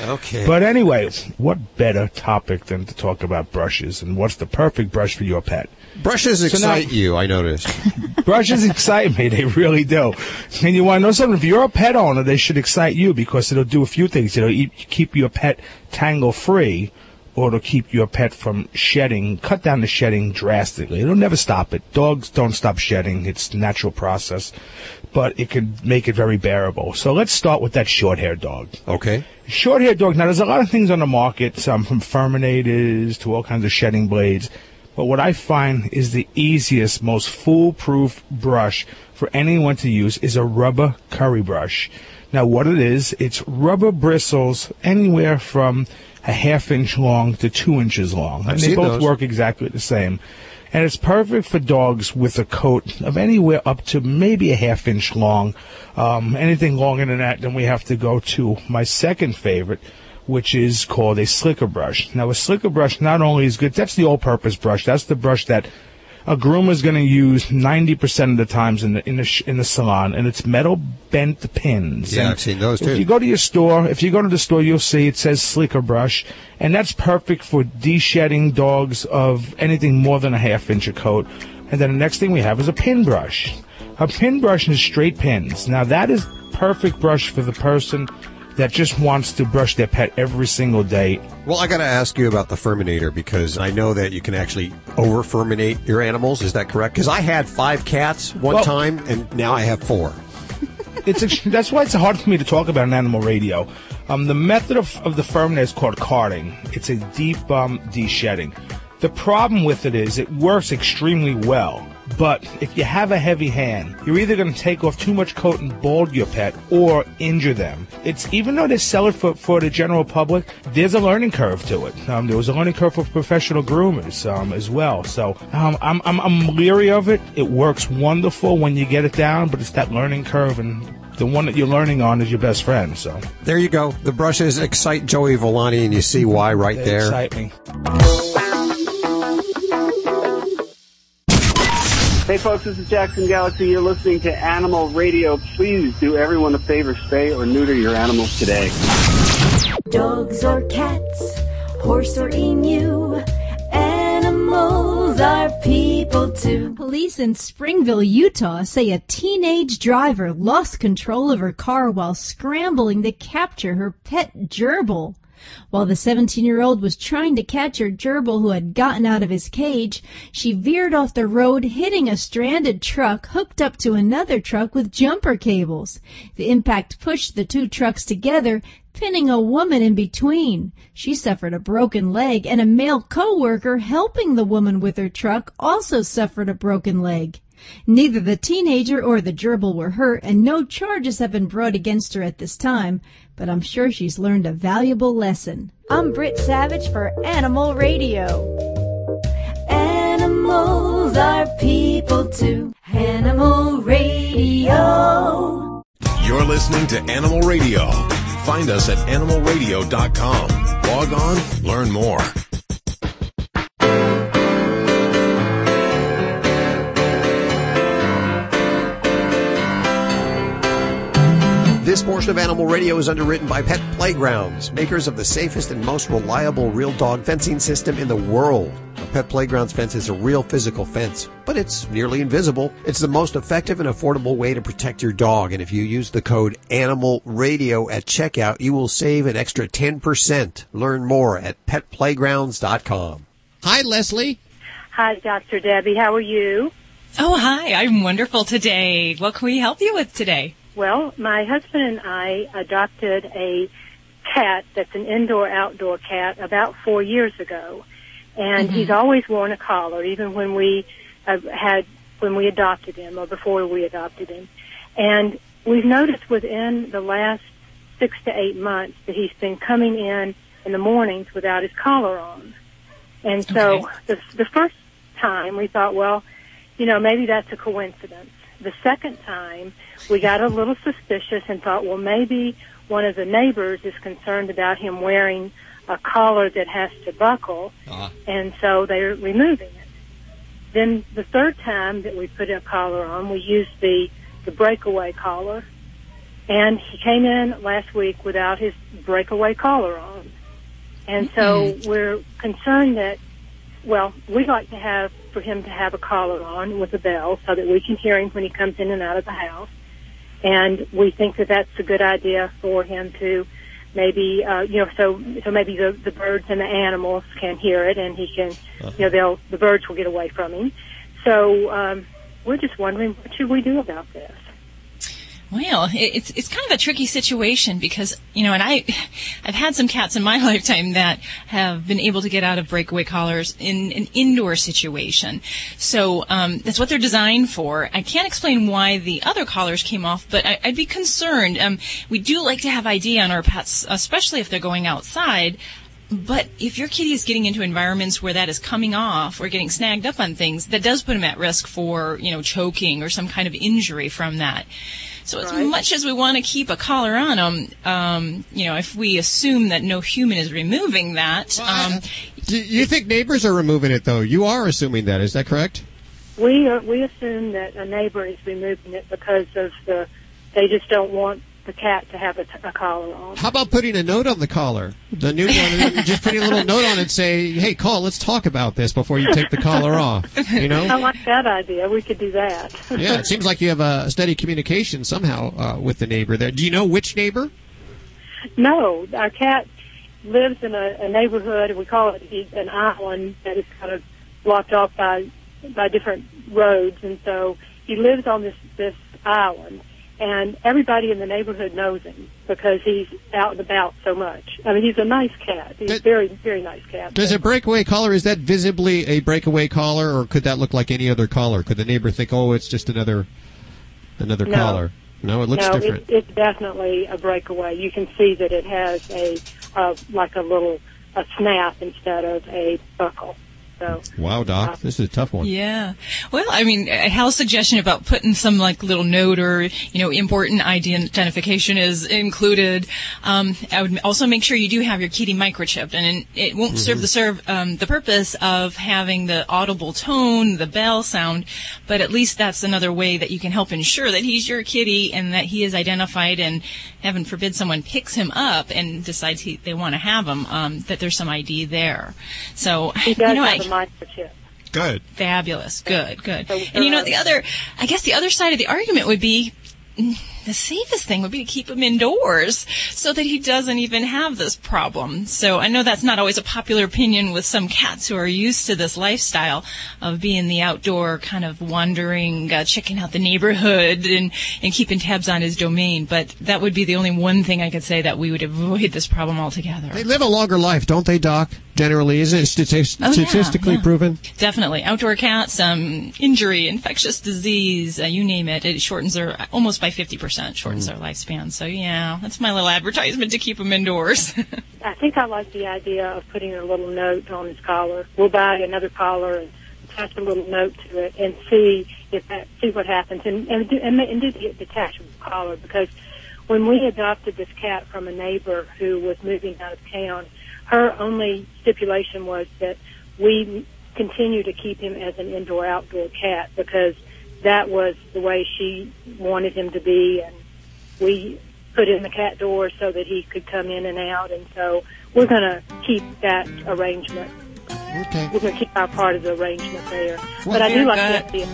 okay.
But anyway, what better topic than to talk about brushes and what's the perfect brush for your pet?
Brushes
So now-
excite you, I noticed.
Brushes excite me. They really do. And you want to know something? If you're a pet owner, they should excite you because it'll do a few things. It'll e- keep your pet tangle free or it'll keep your pet from shedding, cut down the shedding drastically. It'll never stop it. Dogs don't stop shedding. It's a natural process, but it can make it very bearable. So let's start with that short haired dog.
Okay.
Short haired dog. Now, there's a lot of things on the market, some from Furminators to all kinds of shedding blades. But what I find is the easiest, most foolproof brush for anyone to use is a rubber curry brush. Now, what it is, it's rubber bristles anywhere from a half inch long to two inches long.
I've
and they both
those.
work exactly the same. And it's perfect for dogs with a coat of anywhere up to maybe a half inch long. Um, anything longer than that, then we have to go to my second favorite, which is called a slicker brush. Now, a slicker brush not only is good, that's the all-purpose brush. That's the brush that a groomer is going to use 90% of the times in the in the sh- in the salon, and it's metal bent pins.
Yeah,
And
I've seen those, too.
If you go to your store, if you go to the store, you'll see it says slicker brush, and that's perfect for de-shedding dogs of anything more than a half inch of coat. And then the next thing we have is a pin brush. A pin brush is straight pins. Now that is perfect brush for the person that just wants to brush their pet every single day.
Well, I got to ask you about the Furminator because I know that you can actually over furminate your animals. Is that correct? Because I had five cats one
Well-
time, and now I have four.
it's that's why it's hard for me to talk about an animal radio. Um, the method of, of the Furminator is called carding. It's a deep um, de-shedding. The problem with it is it works extremely well, but if you have a heavy hand, you're either going to take off too much coat and bald your pet or injure them. It's even though they sell it for, for the general public, there's a learning curve to it. Um, there was a learning curve for professional groomers um, as well. So um, I'm, I'm I'm leery of it. It works wonderful when you get it down, but it's that learning curve and the one that you're learning on is your best friend. So
There you go. The brushes excite Joey Villani, and you see why right
they
there.
excite me.
Hey folks, this is Jackson Galaxy. You're listening to Animal Radio. Please do everyone a favor, spay or neuter your animals today.
Dogs or cats, horse or emu, animals are people too.
Police in Springville, Utah say a teenage driver lost control of her car while scrambling to capture her pet gerbil. While the 17 year old was trying to catch her gerbil who had gotten out of his cage, she veered off the road, hitting a stranded truck hooked up to another truck with jumper cables. The impact pushed the two trucks together, pinning a woman in between. She suffered a broken leg, and a male coworker helping the woman with her truck also suffered a broken leg. Neither the teenager or the gerbil were hurt, and no charges have been brought against her at this time, but I'm sure she's learned a valuable lesson.
I'm Britt Savage for Animal Radio. Animals are people too. Animal Radio.
You're listening to Animal Radio. Find us at animalradio.com. Log on, learn more.
This portion of Animal Radio is underwritten by Pet Playgrounds, makers of the safest and most reliable real dog fencing system in the world. A Pet Playgrounds fence is a real physical fence, but it's nearly invisible. It's the most effective and affordable way to protect your dog, and if you use the code Animal Radio at checkout, you will save an extra 10%. Learn more at petplaygrounds.com.
Hi, Leslie.
Hi, Dr. Debbie. How are you?
Oh, hi. I'm wonderful today. What can we help you with today?
Well, my husband and I adopted a cat that's an indoor outdoor cat about four years ago. And
Mhm.
he's always worn a collar, even when we uh, had, when we adopted him or before we adopted him. And we've noticed within the last six to eight months that he's been coming in in the mornings without his collar on. And so the, the first time we thought, well, you know, maybe that's a coincidence. The second time, we got a little suspicious and thought, well, maybe one of the neighbors is concerned about him wearing a collar that has to buckle, uh-huh. and so they're removing it. Then the third time that we put a collar on, we used the the breakaway collar, and he came in last week without his breakaway collar on, and so mm-hmm. we're concerned that. Well, we'd like to have for him to have a collar on with a bell so that we can hear him when he comes in and out of the house. And we think that that's a good idea for him to maybe, uh, you know, so, so maybe the, the birds and the animals can hear it and he can, you know, they'll, the birds will get away from him. So, um, we're just wondering what should we do about this?
Well, it's it's kind of a tricky situation because you know, and I, I've had some cats in my lifetime that have been able to get out of breakaway collars in an indoor situation. So um, that's what they're designed for. I can't explain why the other collars came off, but I, I'd be concerned. Um, we do like to have ID on our pets, especially if they're going outside. But if your kitty is getting into environments where that is coming off or getting snagged up on things, that does put them at risk for, you know, choking or some kind of injury from that. So as much as we want to keep a collar on them, um, you know, if we assume that no human is removing that, um,
Do you think neighbors are removing it though? You are assuming that. Is that correct?
We uh, we assume that a neighbor is removing it because of the they just don't want the cat to have a, t- a collar on.
How about putting a note on the collar? The new one, just putting a little note on it, say, "Hey, call. Let's talk about this before you take the collar off." You know, I
like that idea. We could do that.
Yeah, it seems like you have a steady communication somehow uh, with the neighbor there. Do you know which neighbor?
No, our cat lives in a, a neighborhood. We call it an island that is kind of blocked off by by different roads, and so he lives on this this island. And everybody in the neighborhood knows him because he's out and about so much. I mean, he's a nice cat. He's a very, very nice cat.
Does a breakaway collar is that visibly a breakaway collar, or could that look like any other collar? Could the neighbor think, "Oh, it's just another another
No.
collar"? No, it looks
no,
different.
It, it's definitely a breakaway. You can see that it has a uh, like a little a snap instead of a buckle. So
Wow, Doc, this is a tough one.
Yeah. Well, I mean, uh, Hal's suggestion about putting some like little note or, you know, important ID identification is included. Um, I would also make sure you do have your kitty microchipped and it won't serve the serve, um, the purpose of having the audible tone, the bell sound, but at least that's another way that you can help ensure that he's your kitty and that he is identified and heaven forbid someone picks him up and decides he, they want to have him, um, that there's some ID there. So,
he does
you know,
have
I,
a microchip.
Good.
Fabulous. Good, good.
So,
And you know, the other, I guess the other side of the argument would be the safest thing would be to keep him indoors so that he doesn't even have this problem. So I know that's not always a popular opinion with some cats who are used to this lifestyle of being the outdoor kind of wandering, uh, checking out the neighborhood and, and keeping tabs on his domain. But that would be the only one thing I could say that we would avoid this problem altogether.
They live a longer life, don't they, Doc? Generally, isn't it
Oh, yeah,
statistically
yeah.
proven?
Definitely. Outdoor cats, um, injury, infectious disease, uh, you name it. It shortens their, almost by 50% shortens mm-hmm. their lifespan. So yeah, that's my little advertisement to keep them indoors.
I think I like the idea of putting a little note on his collar. We'll buy another collar and attach a little note to it and see if that see what happens and and do, and, and do the detachable collar because when we adopted this cat from a neighbor who was moving out of town, her only stipulation was that we continue to keep him as an indoor outdoor cat because that was the way she wanted him to be and we put in the cat door so that he could come in and out and so we're going to keep that arrangement
Okay.
we're going to keep our part of the arrangement there
Well,
but I do like
good.
the idea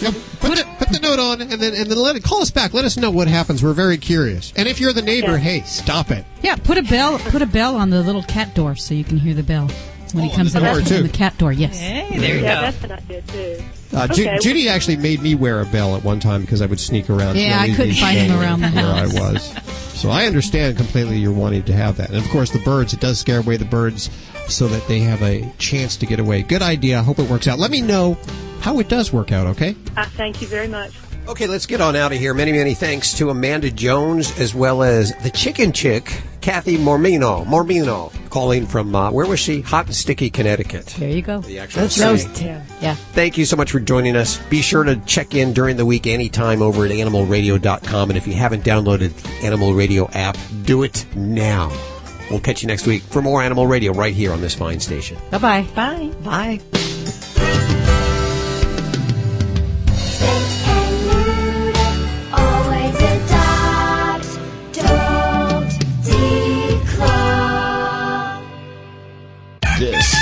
Yep. Put, the, put the note on, and then and then let it call us back. Let us know what happens. We're very curious. And if you're the neighbor,
Yeah.
hey, stop it.
Yeah, put a bell. Put a bell on the little cat door so you can hear the bell when
Oh,
he comes
on the door,
from the cat door. Yes.
hey, there you
yeah
go.
that's an idea too
Uh, Ju-
Okay.
Judy actually made me wear a bell at one time because I would sneak around.
Yeah, I couldn't find him around the
where
house.
I was. So I understand completely you're wanting to have that. And of course, the birds, it does scare away the birds so that they have a chance to get away. Good idea. I hope it works out. Let me know how it does work out, okay?
uh, thank you very much
Okay, let's get on out of here. Many, many thanks to Amanda Jones as well as the Chicken Chick, Kathy Mormino, Mormino, calling from, uh, where was she? Hot and Sticky, Connecticut.
There you go.
The actual
That's
city.
those, yeah.
Thank you so much for joining us. Be sure to check in during the week anytime over at animalradio.com. And if you haven't downloaded the Animal Radio app, do it now. We'll catch you next week for more Animal Radio right here on this fine station.
Bye-bye.
Bye.
Bye.